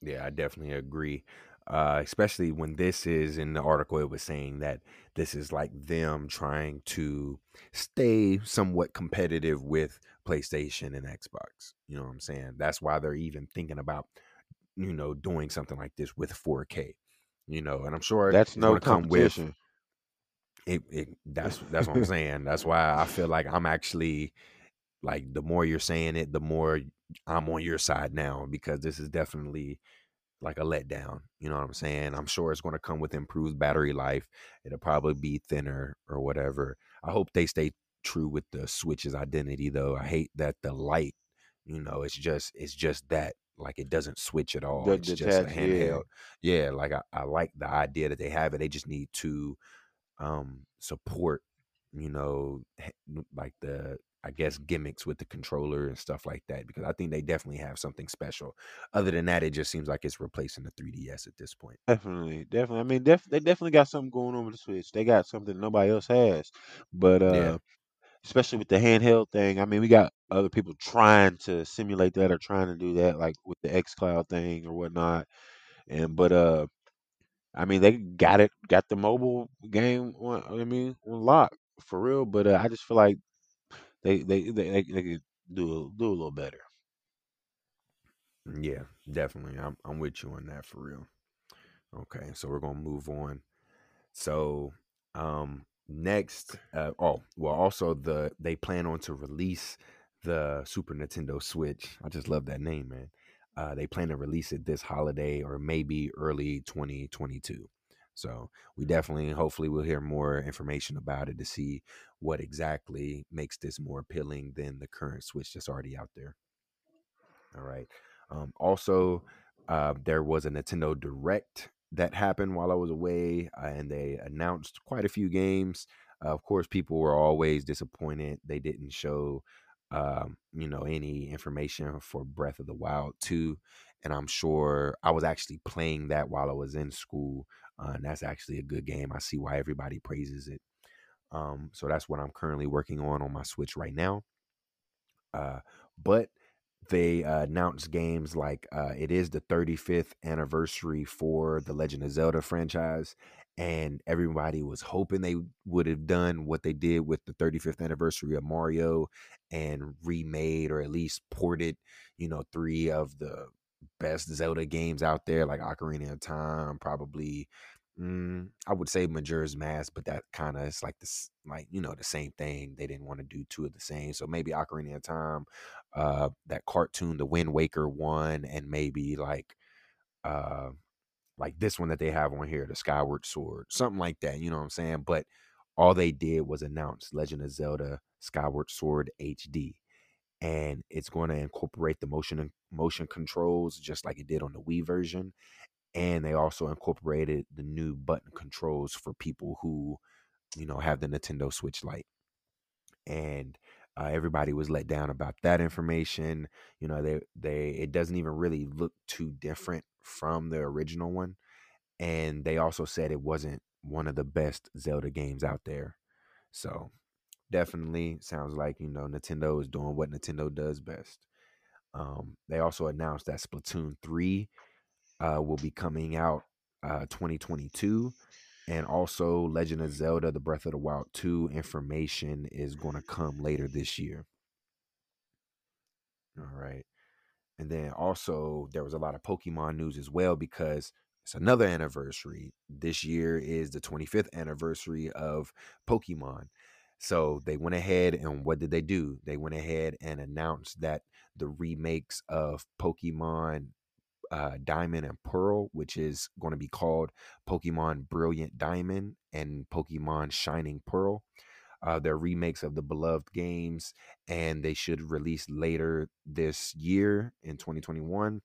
Yeah, I definitely agree. Uh, especially when this is in the article, it was saying that this is like them trying to stay somewhat competitive with PlayStation and Xbox. You know what I'm saying? That's why they're even thinking about, you know, doing something like this with 4K. You know, and I'm sure That's no come with competition. it, it. That's that's what I'm (laughs) saying. That's why I feel like I'm actually like the more you're saying it, the more I'm on your side now because this is definitely like a letdown. You know what I'm saying? I'm sure it's going to come with improved battery life. It'll probably be thinner or whatever. I hope they stay true with the Switch's identity though. I hate that the light, you know, it's just it's just that like it doesn't switch at all. The It's just a detached, yeah. handheld. Yeah, like I, I like the idea that they have it. They just need to um support, you know, like the I guess gimmicks with the controller and stuff like that because I think they definitely have something special. Other than that, it just seems like it's replacing the 3DS at this point. Definitely, definitely. I mean, def they definitely got something going on with the Switch. They got something nobody else has. But Yeah. uh, especially with the handheld thing, I mean, we got other people trying to simulate that or trying to do that, like with the xCloud thing or whatnot. And but uh, I mean, they got it, got the mobile game. I mean, on lock for real. But uh, I just feel like they they they they, could do do a little better. Yeah, definitely. I'm I'm with you on that for real. Okay, so we're gonna move on. So, um, next, uh, oh, well, also the they plan on to release the Super Nintendo Switch. I just love that name, man. Uh, they plan to release it this holiday or maybe early 2022. So we definitely, hopefully, we'll hear more information about it to see what exactly makes this more appealing than the current Switch that's already out there. All right. Um, also, uh, there was a Nintendo Direct that happened while I was away, uh, and they announced quite a few games. Uh, of course, people were always disappointed they didn't show, um, you know, any information for Breath of the Wild 2. And I'm sure I was actually playing that while I was in school, uh, and that's actually a good game. I see why everybody praises it. Um, so that's what I'm currently working on on my Switch right now. Uh, but they uh, announced games like uh, it is the 35th anniversary for the Legend of Zelda franchise, and everybody was hoping they would have done what they did with the 35th anniversary of Mario and remade or at least ported, you know, three of the best Zelda games out there, like Ocarina of Time, probably. Mm, I would say Majora's Mask, but that kind of is like this, like you know, the same thing. They didn't want to do two of the same, so maybe Ocarina of Time, uh, that cartoon, the Wind Waker one, and maybe like, uh, like this one that they have on here, the Skyward Sword, something like that. You know what I'm saying? But all they did was announce Legend of Zelda Skyward Sword HD, and it's going to incorporate the motion motion controls just like it did on the Wii version, and they also incorporated the new button controls for people who, you know, have the Nintendo Switch Lite, and uh, everybody was let down about that information. You know, they they it doesn't even really look too different from the original one, and they also said it wasn't one of the best Zelda games out there. So definitely sounds like you know Nintendo is doing what Nintendo does best. Um, they also announced that Splatoon three uh, will be coming out uh, 2022, and also Legend of Zelda: The Breath of the Wild two information is going to come later this year. All right. And then also there was a lot of Pokemon news as well because it's another anniversary. This year is the 25th anniversary of Pokemon. So they went ahead and what did they do? They went ahead and announced that the remakes of Pokemon uh, Diamond and Pearl, which is going to be called Pokemon Brilliant Diamond and Pokemon Shining Pearl. Uh, they're remakes of the beloved games, and they should release later this year in 2021.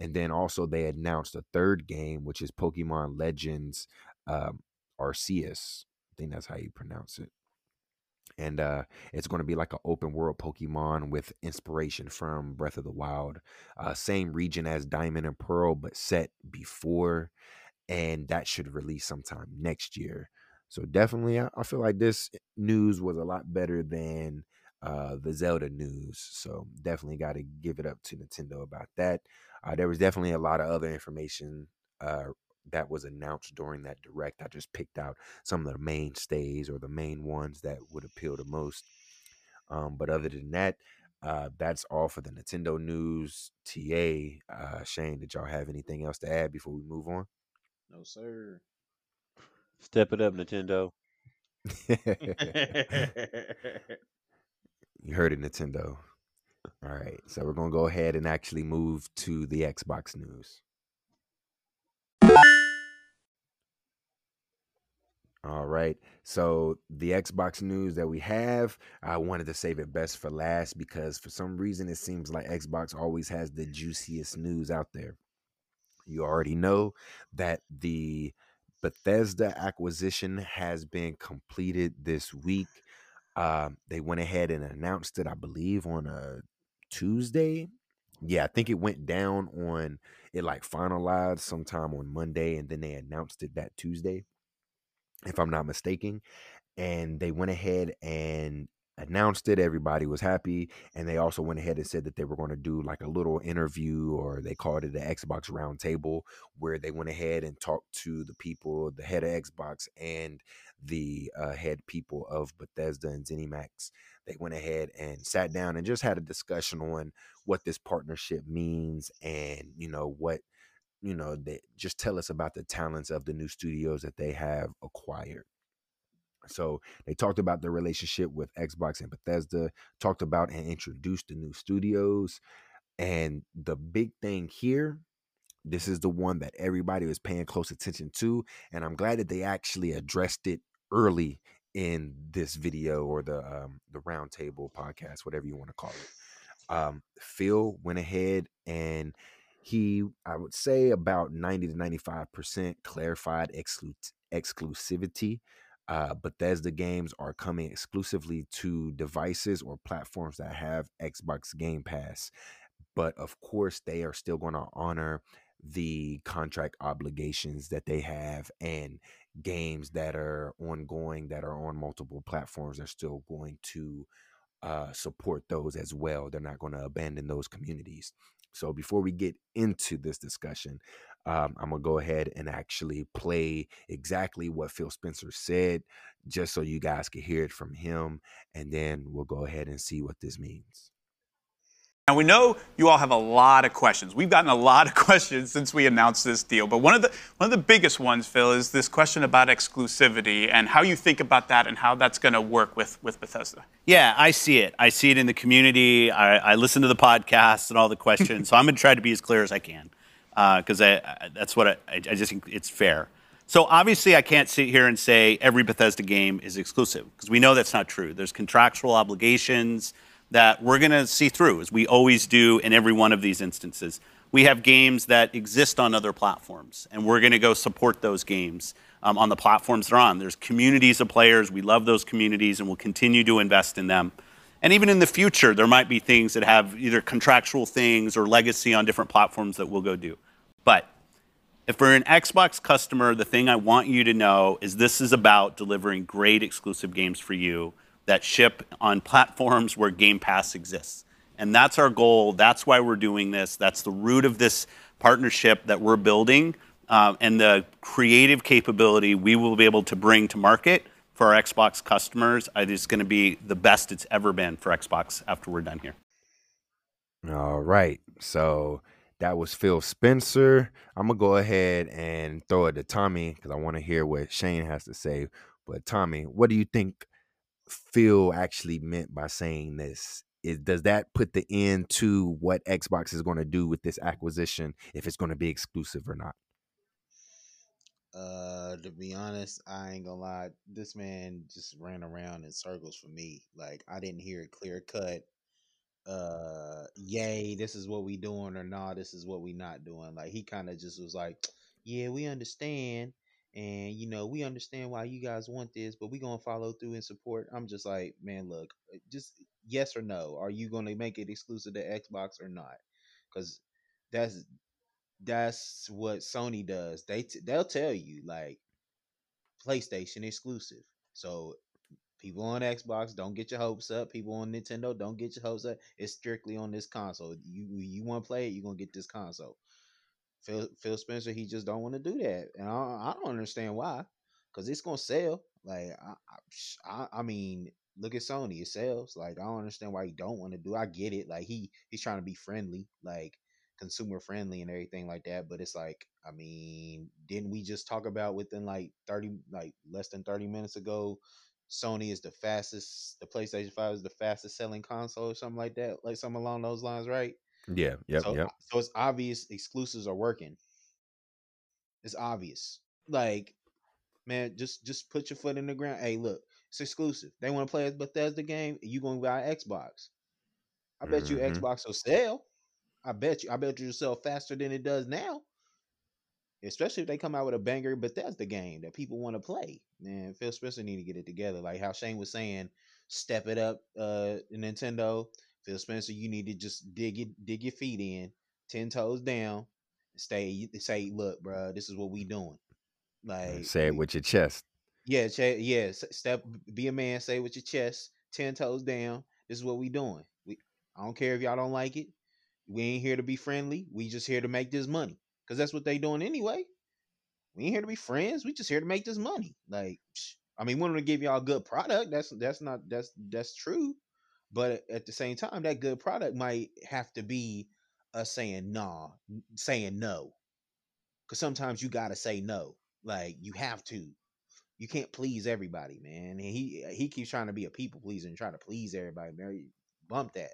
And then also they announced a third game, which is Pokemon Legends um, Arceus. I think that's how you pronounce it and uh, it's going to be like an open world Pokemon with inspiration from Breath of the Wild. Uh, same region as Diamond and Pearl, but set before, and that should release sometime next year. So definitely, I, I feel like this news was a lot better than uh, the Zelda news. So definitely got to give it up to Nintendo about that. Uh, there was definitely a lot of other information uh, that was announced during that direct. I just picked out some of the mainstays or the main ones that would appeal the most. Um, but other than that, uh, that's all for the Nintendo news. TA, uh, Shane, did y'all have anything else to add before we move on? No, sir. Step it up, Nintendo. (laughs) you heard it, Nintendo. All right, so we're gonna go ahead and actually move to the Xbox news. All right. So the Xbox news that we have, I wanted to save it best for last because for some reason it seems like Xbox always has the juiciest news out there. You already know that the Bethesda acquisition has been completed this week. Uh, they went ahead and announced it, I believe, on a Tuesday. Yeah, I think it went down on it like finalized sometime on Monday, and then they announced it that Tuesday if I'm not mistaken. And they went ahead and announced it. Everybody was happy. And they also went ahead and said that they were going to do like a little interview, or they called it the Xbox Roundtable, where they went ahead and talked to the people, the head of Xbox and the uh, head people of Bethesda and ZeniMax. They went ahead and sat down and just had a discussion on what this partnership means and, you know, what you know, that just tell us about the talents of the new studios that they have acquired. So they talked about the relationship with Xbox and Bethesda, talked about and introduced the new studios. And the big thing here, this is the one that everybody was paying close attention to. And I'm glad that they actually addressed it early in this video or the um, the roundtable podcast, whatever you want to call it. Um, Phil went ahead and he i would say about 90 to 95% clarified exclu- exclusivity uh, bethesda games are coming exclusively to devices or platforms that have xbox game pass but of course they are still going to honor the contract obligations that they have and games that are ongoing that are on multiple platforms are still going to uh, support those as well. They're not going to abandon those communities. So before we get into this discussion, um, I'm gonna go ahead and actually play exactly what Phil Spencer said, just so you guys can hear it from him, and then we'll go ahead and see what this means. Now, we know you all have a lot of questions. We've gotten a lot of (laughs) questions since we announced this deal. But one of the, one of the biggest ones, Phil, is this question about exclusivity and how you think about that and how that's going to work with, with Bethesda. Yeah, I see it. I see it in the community. I, I listen to the podcasts and all the questions. so I'm going to try to be as clear as I can because uh, that's what I, I just think it's fair. So obviously, I can't sit here and say every Bethesda game is exclusive because we know that's not true. There's contractual obligations that we're going to see through, as we always do in every one of these instances. We have games that exist on other platforms, and we're going to go support those games um, on the platforms they're on. There's communities of players. We love those communities, and we'll continue to invest in them. And even in the future, there might be things that have either contractual things or legacy on different platforms that we'll go do. But if we're an Xbox customer, the thing I want you to know is this is about delivering great exclusive games for you that ship on platforms where Game Pass exists. And that's our goal. That's why we're doing this. That's the root of this partnership that we're building um, and the creative capability we will be able to bring to market for our Xbox customers. It's going to be the best it's ever been for Xbox after we're done here. All right. So that was Phil Spencer. I'm going to go ahead and throw it to Tommie because I want to hear what Shane has to say. But Tommie, what do you think Phil actually meant by saying this? Is, does that put the end to what Xbox is going to do with this acquisition, if it's going to be exclusive or not? Uh, to be honest, I ain't gonna lie. This man just ran around in circles for me. Like I didn't hear it clear cut. Uh, yay, this is what we doing, or nah, this is what we not doing. Like he kind of just was like, yeah, we understand, and you know we understand why you guys want this but we gonna follow through and support. I'm just like man look uh, just yes or no. Are you gonna make it exclusive to xbox or not? Because that's that's what sony does. They t- they'll tell you like playstation exclusive. So people on xbox don't get your hopes up. People on nintendo don't get your hopes up. It's strictly on this console. You you want to play it you're gonna get this console Phil Phil Spencer, he just don't want to do that, and I, I don't understand why, because it's gonna sell. Like I, I, I mean, look at Sony, it sells. Like I don't understand why he don't want to do. I get it. Like he he's trying to be friendly, like consumer friendly and everything like that. But it's like, I mean, didn't we just talk about within like thirty, like less than thirty minutes ago? Sony is the fastest. The PlayStation Five is the fastest selling console, or something like that, like something along those lines, right? Yeah, yep, so, yep. So it's obvious exclusives are working. It's obvious. Like, man, just just put your foot in the ground. Hey, look, it's exclusive. They want to play a Bethesda game. You gonna buy Xbox? I bet mm-hmm. you Xbox will sell. I bet you. I bet you sell faster than it does now. Especially if they come out with a banger Bethesda game that people want to play. Man, Phil Spencer need to get it together. Like how Shane was saying, step it up, uh, Nintendo Phil Spencer, you need to just dig it, dig your feet in, ten toes down, stay. Say, look, bro, this is what we doing. Like, say it with your chest. Yeah, ch- yeah. Step, be a man. Say it with your chest, ten toes down. This is what we doing. We, I don't care if y'all don't like it. We ain't here to be friendly. We just here to make this money, cause that's what they doing anyway. We ain't here to be friends. We just here to make this money. Like, I mean, we want to give y'all a good product. That's that's not that's that's true. But at the same time, that good product might have to be us saying nah, saying no. Cause sometimes you gotta say no. Like you have to. You can't please everybody, man. And he uh, he keeps trying to be a people pleaser and try to please everybody. Man, bump that.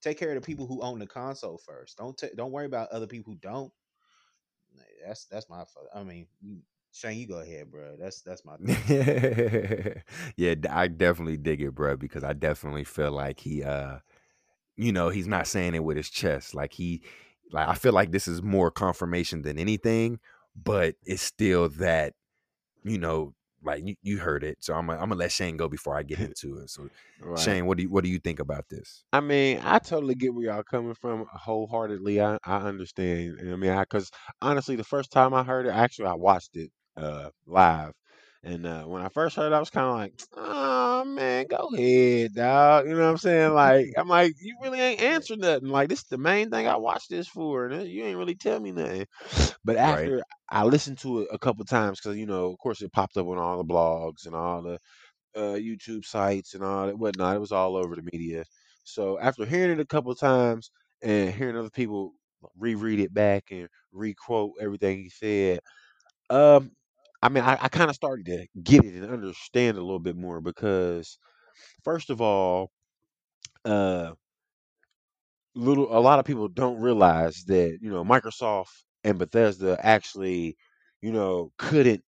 Take care of the people who own the console first. Don't t- don't worry about other people who don't. That's that's my. I mean, mm. Shane, you go ahead, bro. That's that's my (laughs) yeah, I definitely dig it, bro, because I definitely feel like he uh you know, he's not saying it with his chest. Like he like I feel like this is more confirmation than anything, but it's still that you know, like you, you heard it. So I'm gonna, I'm gonna let Shane go before I get (laughs) into it. So right. Shane, what do you what do you think about this? I mean, I totally get where y'all coming from wholeheartedly. I, I understand. I mean, I because honestly, the first time I heard it, actually I watched it uh, live. And uh, when I first heard, it, I was kind of like, "Oh man, go ahead, dog." You know what I'm saying? (laughs) Like, I'm like, "You really ain't answered nothing. Like, this is the main thing I watched this for, and you ain't really tell me nothing." But Right. after I listened to it a couple times, because you know, of course, it popped up on all the blogs and all the uh, YouTube sites and all that whatnot. It was all over the media. So after hearing it a couple times and hearing other people reread it back and requote everything he said, um, I mean, I, I kind of started to get it and understand a little bit more because, first of all, uh, little a lot of people don't realize that you know Microsoft and Bethesda actually, you know, couldn't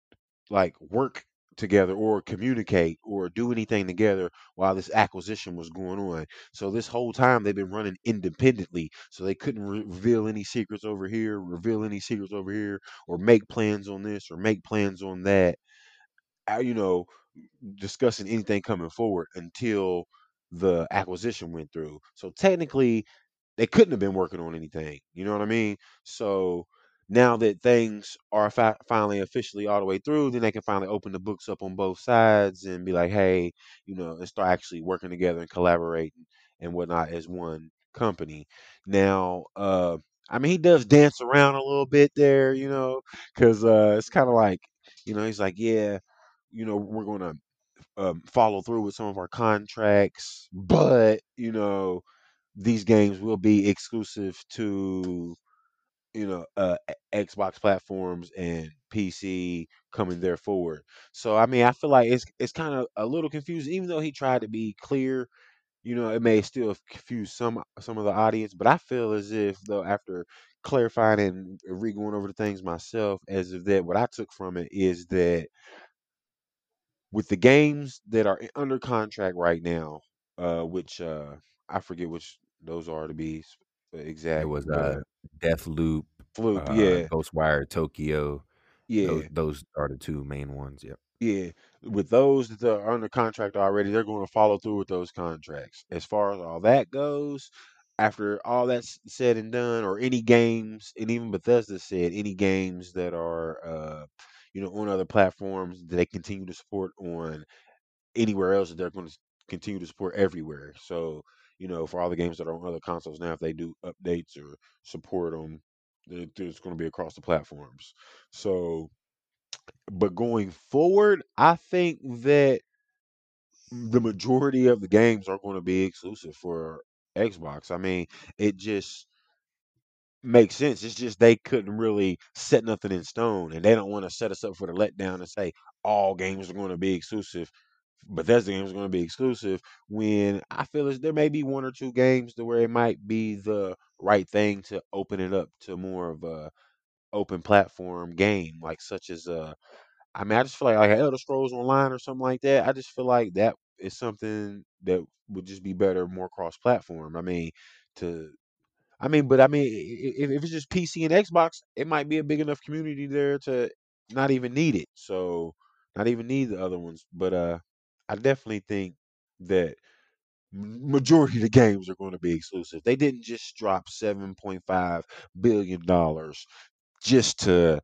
like work together or communicate or do anything together while this acquisition was going on. So this whole time they've been running independently. So they couldn't re- reveal any secrets over here, reveal any secrets over here, or make plans on this or make plans on that. uh, You know, discussing anything coming forward until the acquisition went through. So technically, they couldn't have been working on anything. You know what I mean? So now that things are fi- finally officially all the way through, then they can finally open the books up on both sides and be like, hey, you know, and start actually working together and collaborating and whatnot as one company. Now, uh, I mean, he does dance around a little bit there, you know, because uh, it's kind of like, you know, he's like, yeah, you know, we're going to um, follow through with some of our contracts, but you know, these games will be exclusive to you know uh, Xbox platforms and PC coming there forward. So I mean, I feel like it's it's kind of a little confusing, even though he tried to be clear. You know, it may still confuse some some of the audience, but I feel as if though after clarifying and re going over the things myself, as if that what I took from it is that with the games that are under contract right now, uh, which uh, I forget which those are to be s- It exact, was but uh uh, Deathloop, Floop, uh yeah, Ghostwire Tokyo. Those yeah, those are the two main ones. Yep. yeah. With those that are under contract already, they're going to follow through with those contracts. As far as all that goes, after all that's said and done, or any games, and even Bethesda said any games that are, uh, you know, on other platforms that they continue to support on anywhere else that they're going to continue to support everywhere. So, you know, for all the games that are on other consoles now, if they do updates or support them, it's going to be across the platforms. So, but going forward, I think that the majority of the games are going to be exclusive for Xbox. I mean, it just makes sense. It's just they couldn't really set nothing in stone, and they don't want to set us up for the letdown and say all games are going to be exclusive. Bethesda games are going to be exclusive. When I feel as there may be one or two games to where it might be the right thing to open it up to more of a open platform game, like such as uh, I mean, I just feel like like Elder Scrolls Online or something like that. I just feel like that is something that would just be better, more cross platform. I mean, to I mean, but I mean, if, if it's just PC and Xbox, it might be a big enough community there to not even need it. So not even need the other ones. But uh, I definitely think that majority of the games are going to be exclusive. They didn't just drop seven point five billion dollars just to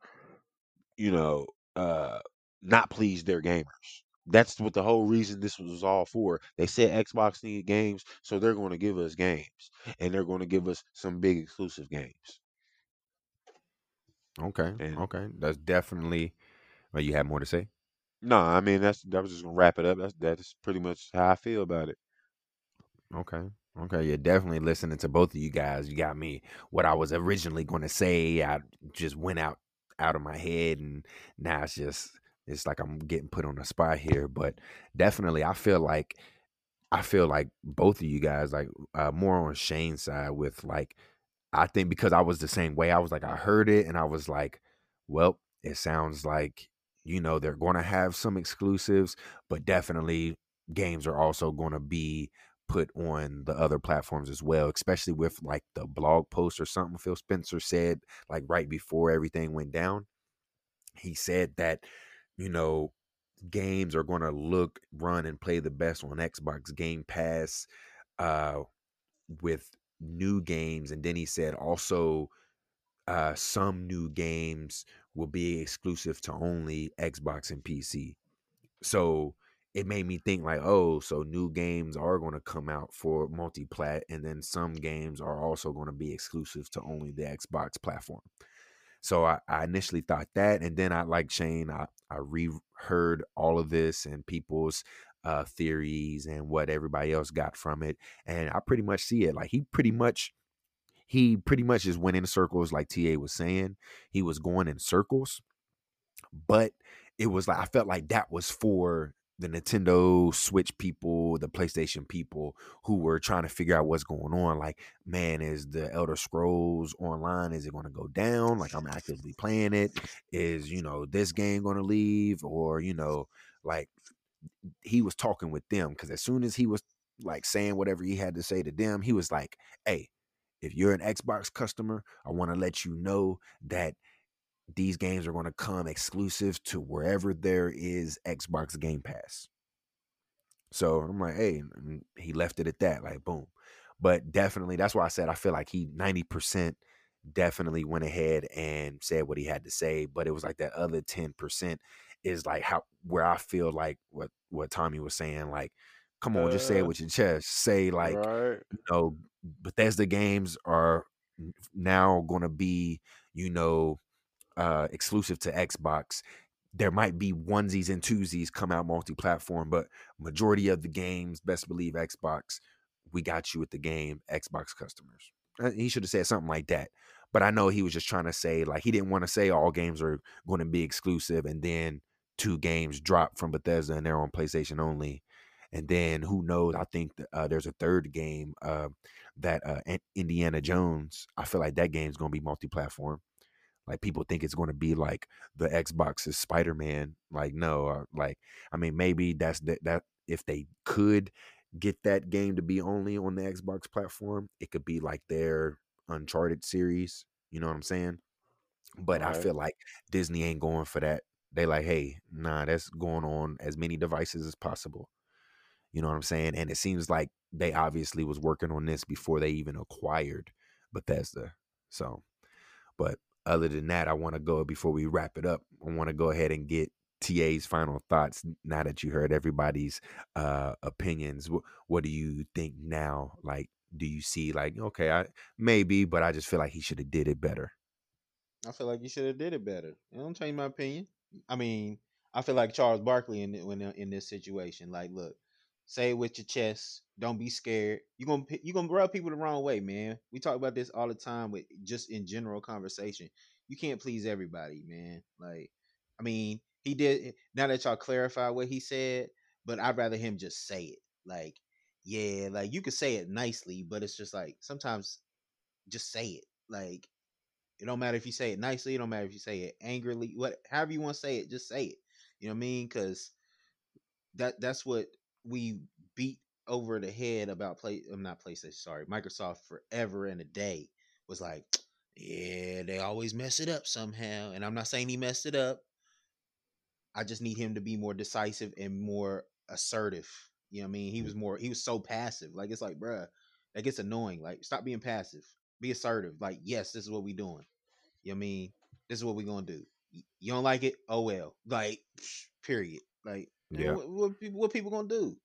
you know uh not please their gamers. That's what the whole reason this was all for. They said Xbox needed games, so they're going to give us games, and they're going to give us some big exclusive games. Okay. And Okay. That's definitely. Well, you have more to say? No, I mean that's that was just gonna wrap it up. That's that's pretty much how I feel about it. Okay. Okay. Yeah, definitely listening to both of you guys. You got me what I was originally going to say. I just went out out of my head, and now it's just it's like I'm getting put on the spot here. But definitely, I feel like I feel like both of you guys, like uh, more on Shane's side, with like I think because I was the same way. I was like, I heard it, and I was like, well, it sounds like you know they're going to have some exclusives, but definitely games are also going to be put on the other platforms as well, especially with like the blog post or something Phil Spencer said like right before everything went down. He said that, you know, games are going to look, run, and play the best on Xbox Game Pass uh, with new games. And then he said also uh, some new games will be exclusive to only Xbox and PC. so it made me think like, oh, so new games are going to come out for multi-plat, and then some games are also going to be exclusive to only the Xbox platform. So I, I initially thought that, and then I like Shane, I I reheard all of this and people's uh, theories and what everybody else got from it, and I pretty much see it. Like he pretty much he pretty much just went in circles, like TA was saying. He was going in circles, but it was like I felt like that was for the Nintendo Switch people, the PlayStation people who were trying to figure out what's going on. Like, man, is the Elder Scrolls online? Is it going to go down? Like, I'm actively playing it. Is, you know, this game going to leave? Or, you know, like he was talking with them because as soon as he was like saying whatever he had to say to them, he was like, hey, if you're an Xbox customer, I want to let you know that these games are going to come exclusive to wherever there is Xbox Game Pass. So I'm like, hey, he left it at that, like boom. But definitely, that's why I said I feel like he 90% definitely went ahead and said what he had to say. But it was like that other 10% is like how where I feel like what what Tommie was saying, like, come on, uh, just say it uh, with your chest. Say like, right. you know, Bethesda games are now going to be, you know, uh, exclusive to Xbox. There might be onesies and twosies come out multi-platform, but majority of the games, best believe Xbox, we got you with the game, Xbox customers. Uh, he should have said something like that. But I know he was just trying to say, like, he didn't want to say all games are going to be exclusive and then two games drop from Bethesda and they're on PlayStation only. And then who knows? I think uh, there's a third game uh, that uh, Indiana Jones. I feel like that game's going to be multi-platform. Like people think it's going to be like the Xbox's Spider Man. Like no, uh, like I mean maybe that's that that if they could get that game to be only on the Xbox platform, it could be like their Uncharted series. You know what I'm saying? But right. I feel like Disney ain't going for that. They like, hey, nah, that's going on as many devices as possible. You know what I'm saying? And it seems like they obviously was working on this before they even acquired Bethesda. So, but other than that, I want to go before we wrap it up. I want to go ahead and get TA's final thoughts now that you heard everybody's uh, opinions. What, what do you think now? Like, do you see like okay, I maybe, but I just feel like he should have did it better. I feel like he should have did it better. I don't change my opinion. I mean, I feel like Charles Barkley in when in this situation. Like, look, say it with your chest. Don't be scared. You're gonna you're gonna rub people the wrong way, man. We talk about this all the time with just in general conversation. You can't please everybody, man. Like, I mean, he did. Now that y'all clarify what he said, but I'd rather him just say it. Like, yeah, like you could say it nicely, but it's just like sometimes just say it. Like, it don't matter if you say it nicely. It don't matter if you say it angrily. What, however you want to say it, just say it. You know what I mean? Because that that's what we beat over the head about play I'm not PlayStation, sorry, Microsoft forever and a day was like, (tsk) yeah, they always mess it up somehow. And I'm not saying he messed it up. I just need him to be more decisive and more assertive. You know what I mean? He was mm-hmm. more he was so passive. Like it's like, bruh, that gets annoying. Like, stop being passive. Be assertive. Like, yes, this is what we doing. You know what I mean? This is what we gonna do. You don't like it? Oh well. Like, (sniffs) period. Like, yeah. What, what, people, what people gonna do?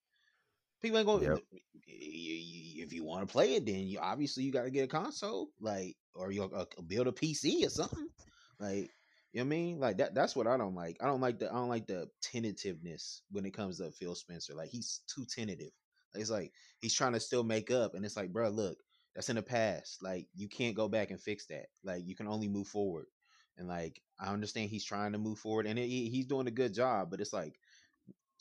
People ain't gonna. Yep. If you want to play it, then you obviously you got to get a console, like, or you uh, build a PC or something. Like, you know what I mean? Like that. That's what I don't like. I don't like the. I don't like the tentativeness when it comes to Phil Spencer. Like he's too tentative. It's like he's trying to still make up, and it's like, bro, look, that's in the past. Like you can't go back and fix that. Like you can only move forward. And like I understand he's trying to move forward, and it, he's doing a good job. But it's like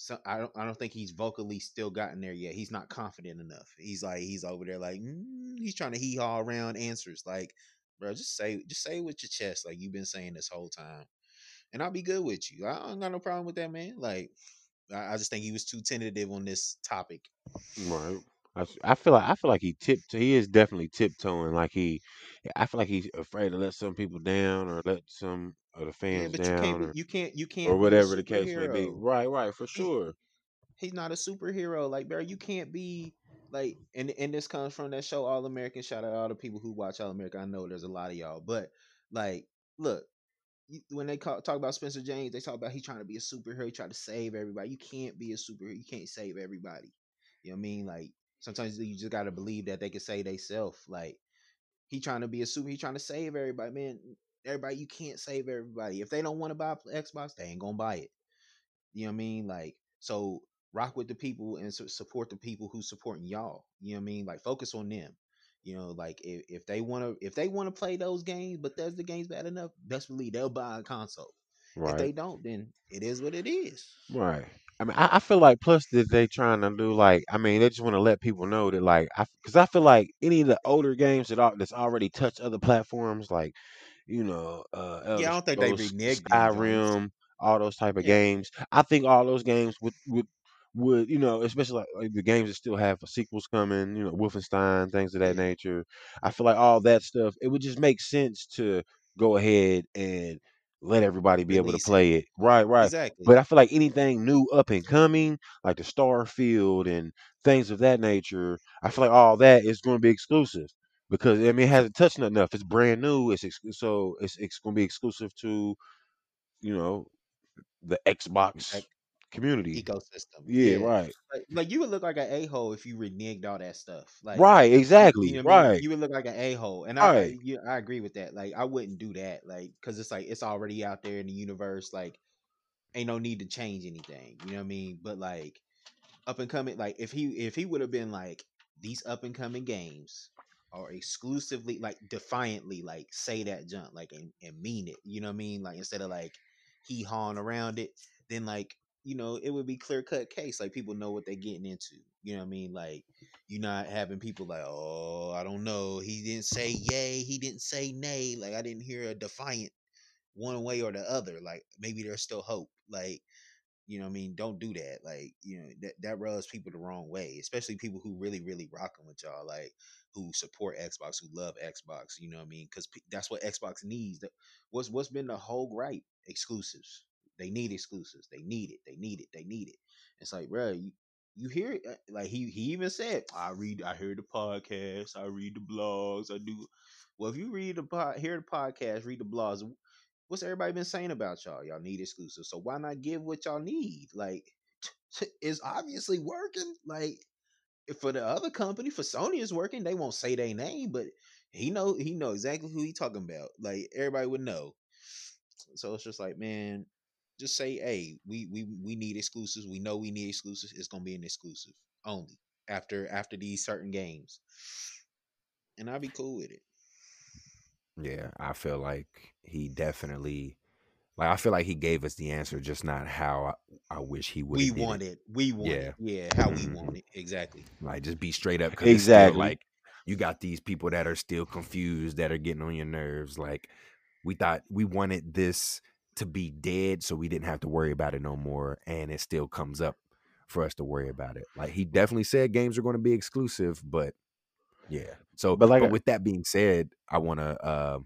so I don't I don't think he's vocally still gotten there yet. He's not confident enough. He's like he's over there like mm, he's trying to hee haw around answers. Like, bro, just say just say it with your chest like you've been saying this whole time, and I'll be good with you. I don't got no problem with that, man. Like, I, I just think he was too tentative on this topic. Right. I, I feel like I feel like he tipped. He is definitely tiptoeing. Like he, I feel like he's afraid to let some people down or let some of the fans yeah, down, you can't, or, you can't, you can't, or whatever the case may be. Right, right, for sure. He, he's not a superhero, like bro. You can't be like, and and this comes from that show All American. Shout out all the people who watch All American. I know there's a lot of y'all, but like, look, you- when they call, talk about Spencer James, they talk about he trying to be a superhero, he trying to save everybody. You can't be a superhero. You can't save everybody. You know what I mean? Like sometimes you just gotta believe that they can save they self. Like he trying to be a super, he trying to save everybody. Man, everybody, you can't save everybody. If they don't want to buy Xbox, they ain't gonna buy it. You know what I mean? Like so, rock with the people and support the people who supporting y'all. You know what I mean? Like focus on them. You know, like if, if they want to if they want to play those games, but that's the games bad enough, best believe they'll buy a console. If they don't, then it is what it is. Right. I mean, I, I feel like plus that they trying to do like I mean they just want to let people know that like I because I feel like any of the older games that are, that's already touched other platforms like you know uh Elder Yeah, I don't think they Scrolls, reneged joints. Skyrim, all those type of Yeah. games. I think all those games would would would you know especially like, like the games that still have sequels coming, you know Wolfenstein, things of that Yeah. nature. I feel like all that stuff it would just make sense to go ahead and let everybody be able to play it. Right, right. Exactly. But I feel like anything new up and coming, like the Starfield and things of that nature, I feel like all that is going to be exclusive because I mean it hasn't touched nothing enough. It's brand new. It's ex- so it's it's going to be exclusive to you know the Xbox community. ecosystem. Yeah, Yeah. right, Like, like you would look like an a hole if you reneged all that stuff. Like right, exactly, you know what I mean? right, You would look like an a hole, and I, I right. you, I agree with that. Like I wouldn't do that. Like because it's like it's already out there in the universe. Like ain't no need to change anything. You know what I mean? But like up and coming, like if he if he would have been like these up and coming games are exclusively like defiantly like say that junk like and, and mean it. You know what I mean? Like instead of like he hawing around it, then like you know it would be clear cut case. Like people know what they're getting into. You know what I mean? Like you're not having people like, oh, I don't know. He didn't say yay. He didn't say nay. Like I didn't hear a defiant one way or the other. Like maybe there's still hope. Like you know what I mean? Don't do that. Like, you know, that, that rubs people the wrong way, especially people who really, really rocking with y'all, like who support Xbox, who love Xbox, you know what I mean? Because that's what Xbox needs. What's what's been the whole gripe? Exclusives. They need exclusives. They need it. They need it. They need it. It's like, bro, you you hear it? Uh, Like he he even said, I read, I hear the podcast, I read the blogs, I do. Well, if you read the pod, hear the podcast, read the blogs, what's everybody been saying about y'all? Y'all need exclusives. So why not give what y'all need? Like it's obviously working. Like for the other company, for Sony is working. They won't say their name, but he know he know exactly who he talking about. Like everybody would know. So it's just like, man, just say, hey, we we we need exclusives. We know we need exclusives. It's gonna be an exclusive only after after these certain games. And I'll be cool with it. Yeah, I feel like he definitely like I feel like he gave us the answer, just not how I, I wish he would. We have want it. it. We want Yeah. it. Yeah, how we Mhm. want it. Exactly. Like just be straight up because it's still Exactly. like you got these people that are still confused that are getting on your nerves. Like we thought we wanted this to be dead so we didn't have to worry about it no more, and it still comes up for us to worry about it. Like he definitely said games are going to be exclusive, but yeah. So, But but, like I- with that being said, I want to uh,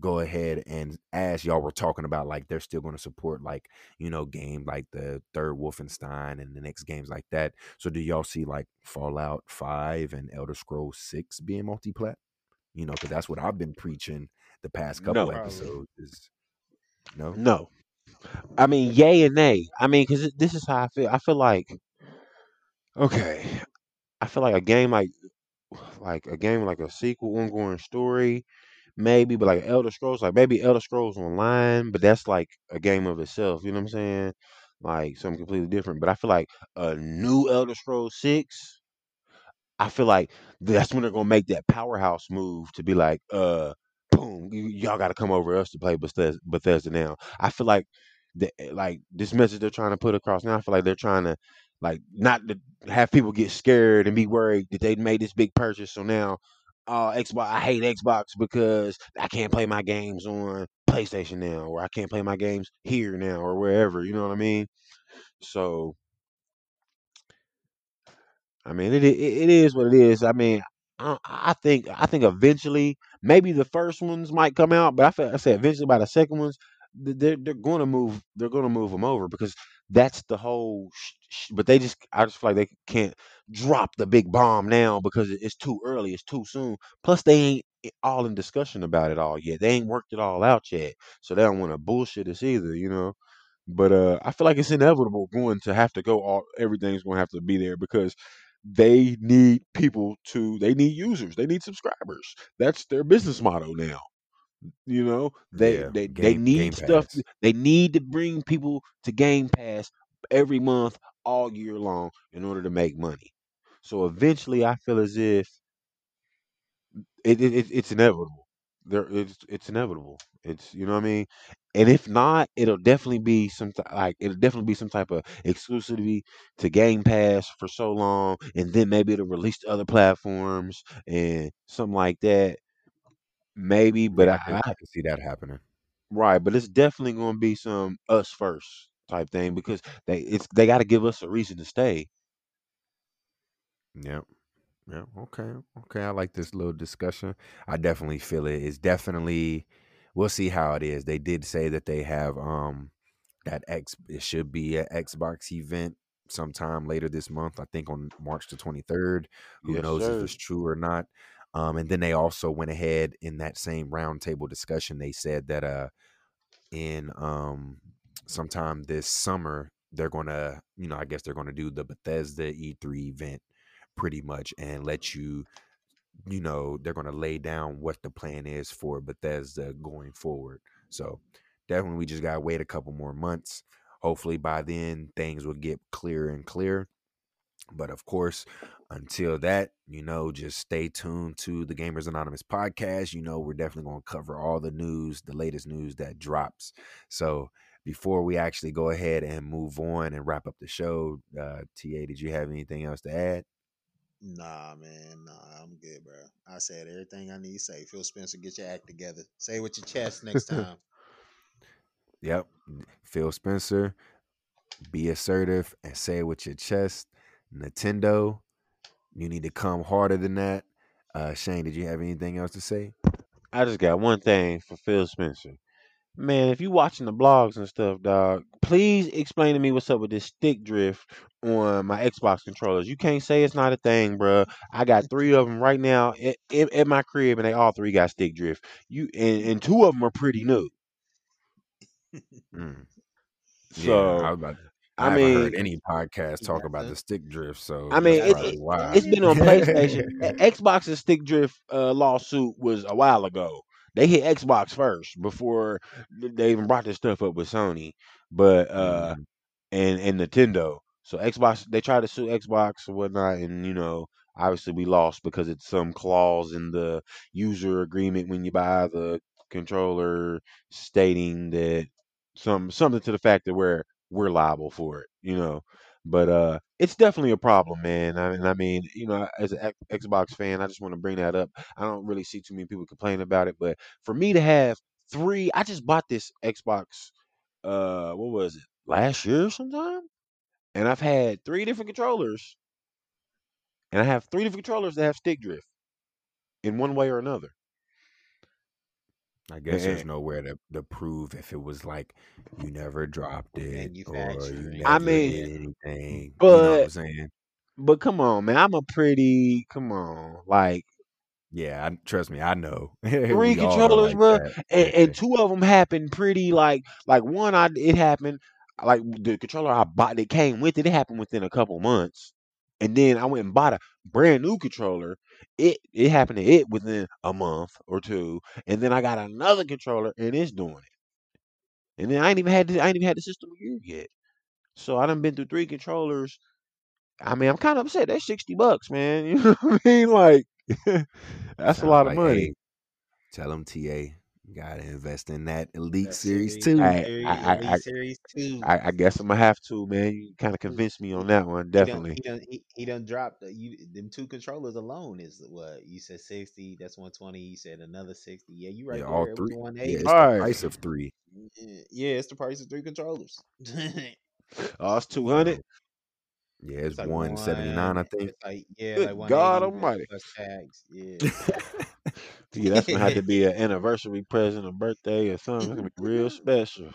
go ahead and as y'all were talking about, like they're still going to support like you know game like the third Wolfenstein and the next games like that. So, do y'all see like Fallout Five and Elder Scrolls Six being multiplat? You know, because that's what I've been preaching the past couple No. Episodes. Is no, No, I mean yay and nay. I mean because this is how I feel. I feel like okay, I feel like a game like like a game like a sequel, ongoing story, maybe, but like Elder Scrolls, like maybe Elder Scrolls Online, but that's like a game of itself. You know what I'm saying? Like something completely different. But I feel like a new Elder Scrolls Six. I feel like that's when they're gonna make that powerhouse move to be like, uh, boom, y- y'all got to come over us to play Bethesda, Bethesda now. I feel like the like this message they're trying to put across now. I feel like they're trying to like not to have people get scared and be worried that they made this big purchase. So now, uh, Xbox, I hate Xbox because I can't play my games on PlayStation now, or I can't play my games here now, or wherever. You know what I mean? So I mean, it, it it is what it is. I mean, I, I think I think eventually maybe the first ones might come out, but I feel I said eventually by the second ones they're they're going to move they're going to move them over because that's the whole. Sh- sh- but they just I just feel like they can't drop the big bomb now because it's too early, it's too soon. Plus they ain't all in discussion about it all yet. They ain't worked it all out yet, so they don't want to bullshit us either, you know. But uh, I feel like it's inevitable going to have to go. All everything's going to have to be there because they need people to. They need users. They need subscribers. That's their business motto now. You know, they Yeah, they they Game Game need stuff. Pass. They need to bring people to Game Pass every month, all year long, in order to make money. So eventually, I feel as if it, it, it it's inevitable. There, it's it's inevitable. It's you know what I mean. And if not, it'll definitely be some like it'll definitely be some type of exclusivity to Game Pass for so long, and then maybe it'll release to other platforms and something like that. Maybe, but Yeah, I I, can I I can see that happening. right, but it's definitely going to be some us first type thing because they it's they got to give us a reason to stay. Yep. Yeah. Okay. Okay. I like this little discussion. I definitely feel it. It's definitely. We'll see how it is. They did say that they have um that X. It should be an Xbox event sometime later this month. I think on March the twenty third. Who Yes, knows if sir. it's true or not? Um, and then they also went ahead in that same roundtable discussion. They said that uh in um sometime this summer they're gonna you know I guess they're gonna do the Bethesda E3 event pretty much and let you you know they're going to lay down what the plan is for Bethesda going forward. So definitely we just got to wait a couple more months. Hopefully by then things will get clearer and clearer. But of course, until that, you know, just stay tuned to the Gamers Anonymous podcast. You know, we're definitely going to cover all the news, the latest news that drops. So before we actually go ahead and move on and wrap up the show, uh, TA, did you have anything else to add? Nah, man, nah, I'm good, bro. I said everything I need to say. Phil Spencer, get your act together. Say it with your chest next (laughs) time. Yep. Phil Spencer, be assertive and say it with your chest. Nintendo, you need to come harder than that. Uh, Shane, did you have anything else to say? I just got one thing for Phil Spencer. Man, if you watching the blogs and stuff, dog, please explain to me what's up with this stick drift on my Xbox controllers. You can't say it's not a thing, bruh. I got three of them right now at, at, at my crib, and they all three got stick drift. You and, and two of them are pretty new. Mm. Yeah, So I, was about, I, I haven't mean, heard any podcast talk about the stick drift, so I mean, that's it, it, it's been on PlayStation. (laughs) Xbox's stick drift uh, lawsuit was a while ago. They hit Xbox first before they even brought this stuff up with Sony, but uh, Mhm. and and Nintendo. So Xbox, they tried to sue Xbox or whatnot, and you know, obviously we lost because it's some clause in the user agreement when you buy the controller stating that some something to the fact that we're we're liable for it, you know. But uh, it's definitely a problem, man. I mean, I mean, you know, as an Xbox fan, I just want to bring that up. I don't really see too many people complain about it, but for me to have three, I just bought this Xbox. Uh, what was it? Last year sometime, and I've had three different controllers, and I have three different controllers that have stick drift in one way or another. I guess there's nowhere to, to prove if it was like you never dropped it or you Manufacturing. I mean, did anything. You know what I'm but saying? but come on, man, I'm a pretty come on, like Yeah, I, trust me, I know. three (laughs) we all are controllers, like bro, and, and two of them happened pretty like like one I it happened like the controller I bought that came with it. It happened within a couple months, and then I went and bought a brand new controller. It it happened to it within a month or two, and then I got another controller and it's doing it. And then I ain't even had the, I ain't even had the system a year yet. So I done been through three controllers. I mean, I'm kind of upset. That's sixty bucks, man. (laughs) You know what I mean? Like (laughs) that's a Sound lot of money. hey, tell them TA, gotta invest in that Elite That Series series, too. I I I, Elite I Series two. I, I guess I'm gonna have to, man. You kind of convinced me on that one, He done, definitely. he done, he, he done dropped the, you. Them two controllers alone is what you said sixty. That's one twenty. You said another sixty. Yeah, you right Yeah, there. all It was three. one Yeah, eighty. it's All the right. price of three. Yeah, it's the price of three controllers. (laughs) Oh, it's two hundred. So yeah, it's it's like one seventy nine, I think. It's like yeah, Good like one God eighty Almighty! plus tax. Yeah. (laughs) Yeah, that's gonna have to (laughs) be an anniversary present, a birthday, or something. That's gonna be real (laughs) special,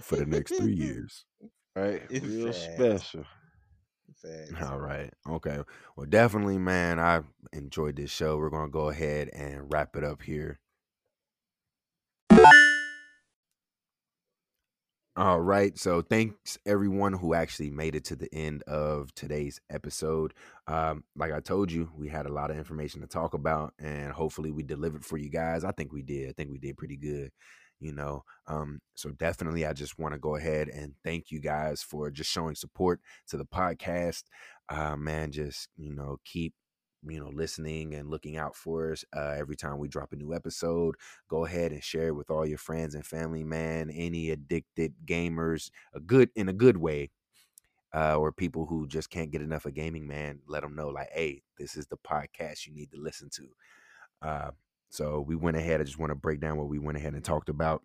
For the next three years. right? In Real fact, special. Facts. All right. Okay. Well, definitely, man. I enjoyed this show. We're gonna go ahead and wrap it up here. All right. So thanks everyone who actually made it to the end of today's episode. Um, like I told you, we had a lot of information to talk about, and hopefully we delivered for you guys. I think we did. I think we did pretty good. You know, um, so definitely, I just want to go ahead and thank you guys for just showing support to the podcast. Uh, man, just you know, keep you know listening and looking out for us uh, every time we drop a new episode go ahead and share it with all your friends and family man any addicted gamers a good in a good way uh, or people who just can't get enough of gaming man let them know like hey this is the podcast you need to listen to. Uh, so we went ahead i just want to break down what we went ahead and talked about.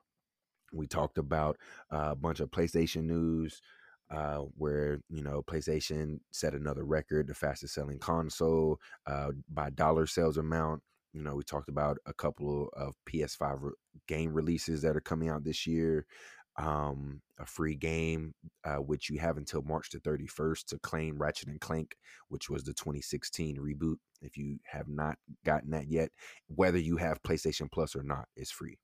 We talked about uh, a bunch of playstation news uh, where you know PlayStation set another record, the fastest selling console uh, by dollar sales amount. You know, we talked about a couple of PS5 re- game releases that are coming out this year. Um, a free game, uh, which you have until March the 31st to claim Ratchet and Clank, which was the 2016 reboot. If you have not gotten that yet, whether you have PlayStation Plus or not, it's free.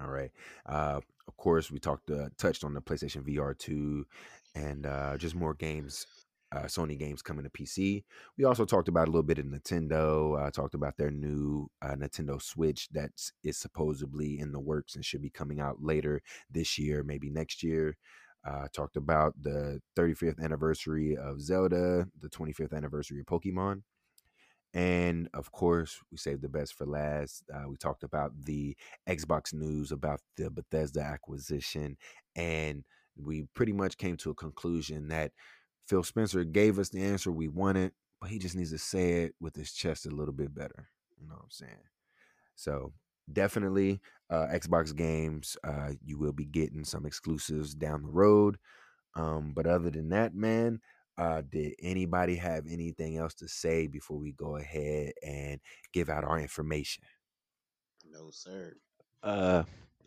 All right. Uh, of course, we talked uh, touched on the PlayStation VR two, and uh, just more games, uh, Sony games coming to PC. We also talked about a little bit of Nintendo. Uh, talked about their new uh, Nintendo Switch that is supposedly in the works and should be coming out later this year, maybe next year. Uh, talked about the 35th anniversary of Zelda, the 25th anniversary of Pokemon. And of course, we saved the best for last. Uh, we talked about the Xbox news about the Bethesda acquisition, and we pretty much came to a conclusion that Phil Spencer gave us the answer we wanted, but he just needs to say it with his chest a little bit better. You know what I'm saying? So definitely, uh, Xbox games, uh, you will be getting some exclusives down the road. Um, but other than that, man, uh, did anybody have anything else to say before we go ahead and give out our information? No, sir. Uh,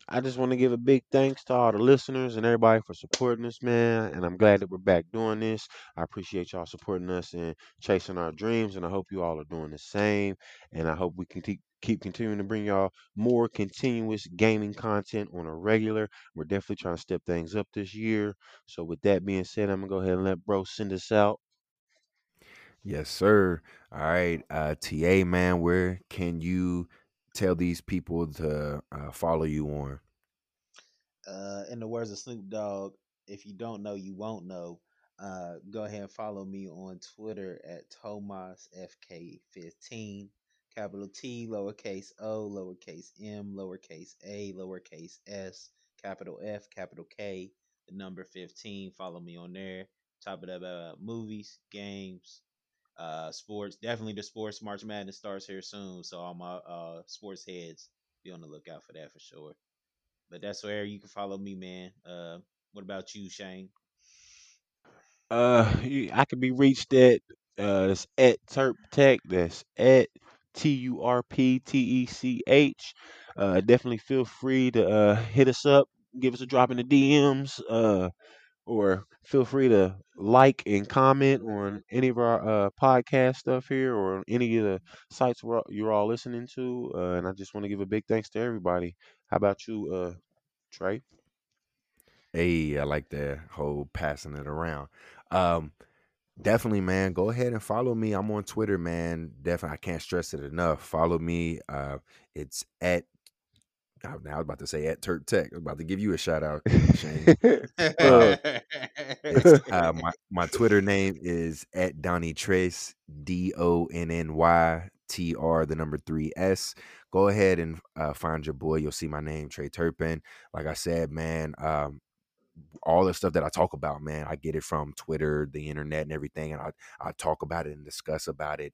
I just want to give a big thanks to all the listeners and everybody for supporting us, man. And I'm glad that we're back doing this. I appreciate y'all supporting us and chasing our dreams. And I hope you all are doing the same. And I hope we can keep keep continuing to bring y'all more continuous gaming content on a regular. We're definitely trying to step things up this year. So with that being said, I'm gonna go ahead and let bro send us out. Yes, sir. All right, uh, TA man, where can you tell these people to uh, follow you on? Uh, in the words of Snoop Dogg, if you don't know, you won't know. Uh, go ahead and follow me on Twitter at TomasFK15, capital T, lowercase o, lowercase m, lowercase a, lowercase s, capital F, capital K, the number 15. Follow me on there. Top it up about movies, games, uh, sports. Definitely the sports March Madness starts here soon, so all my uh sports heads be on the lookout for that for sure. But that's where you can follow me, man. Uh, what about you, Shane? Uh, I can be reached at uh, it's at Turp Tech. That's at T U R P T E C H. Uh, definitely feel free to uh hit us up, give us a drop in the DMs. Uh, or feel free to like and comment on any of our uh podcast stuff here or any of the sites where you're all listening to. Uh, and I just want to give a big thanks to everybody. How about you, uh, Trey? Hey, I like that whole passing it around. Um, definitely, man. Go ahead and follow me. I'm on Twitter, man. Definitely, I can't stress it enough. Follow me. Uh, it's at. Now I was about to say at Turp Tech. I was about to give you a shout out, Shane. Uh, (laughs) uh, my my Twitter name is at Donny Tres D O N N Y T R the number three S. Go ahead and uh, find your boy. You'll see my name, Trey Turpin. Like I said, man, um, all the stuff that I talk about, man, I get it from Twitter, the internet, and everything, and I I talk about it and discuss about it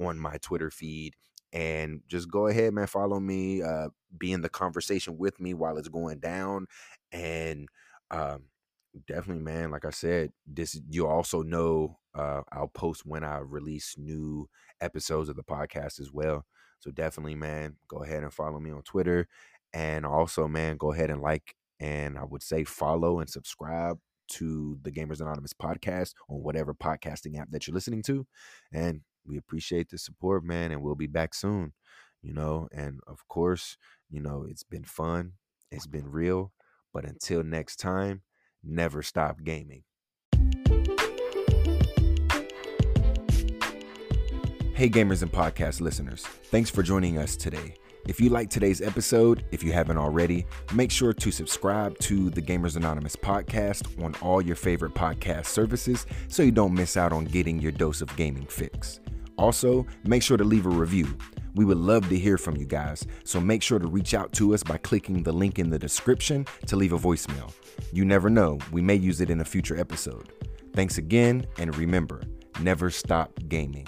on my Twitter feed. And just go ahead, man, follow me, uh, be in the conversation with me while it's going down, and um, definitely, man. Like I said, this you also know uh, I'll post when I release new episodes of the podcast as well. So definitely, man, go ahead and follow me on Twitter, and also, man, go ahead and like and I would say follow and subscribe to the Gamers Anonymous podcast on whatever podcasting app that you're listening to. And we appreciate the support, man. And we'll be back soon, you know. And of course, you know, it's been fun, it's been real. But until next time, never stop gaming. Hey, gamers and podcast listeners, thanks for joining us today. If you like today's episode, if you haven't already, make sure to subscribe to the Gamers Anonymous podcast on all your favorite podcast services so you don't miss out on getting your dose of gaming fix. Also, make sure to leave a review. We would love to hear from you guys, so make sure to reach out to us by clicking the link in the description to leave a voicemail. You never know, we may use it in a future episode. Thanks again, and remember never stop gaming.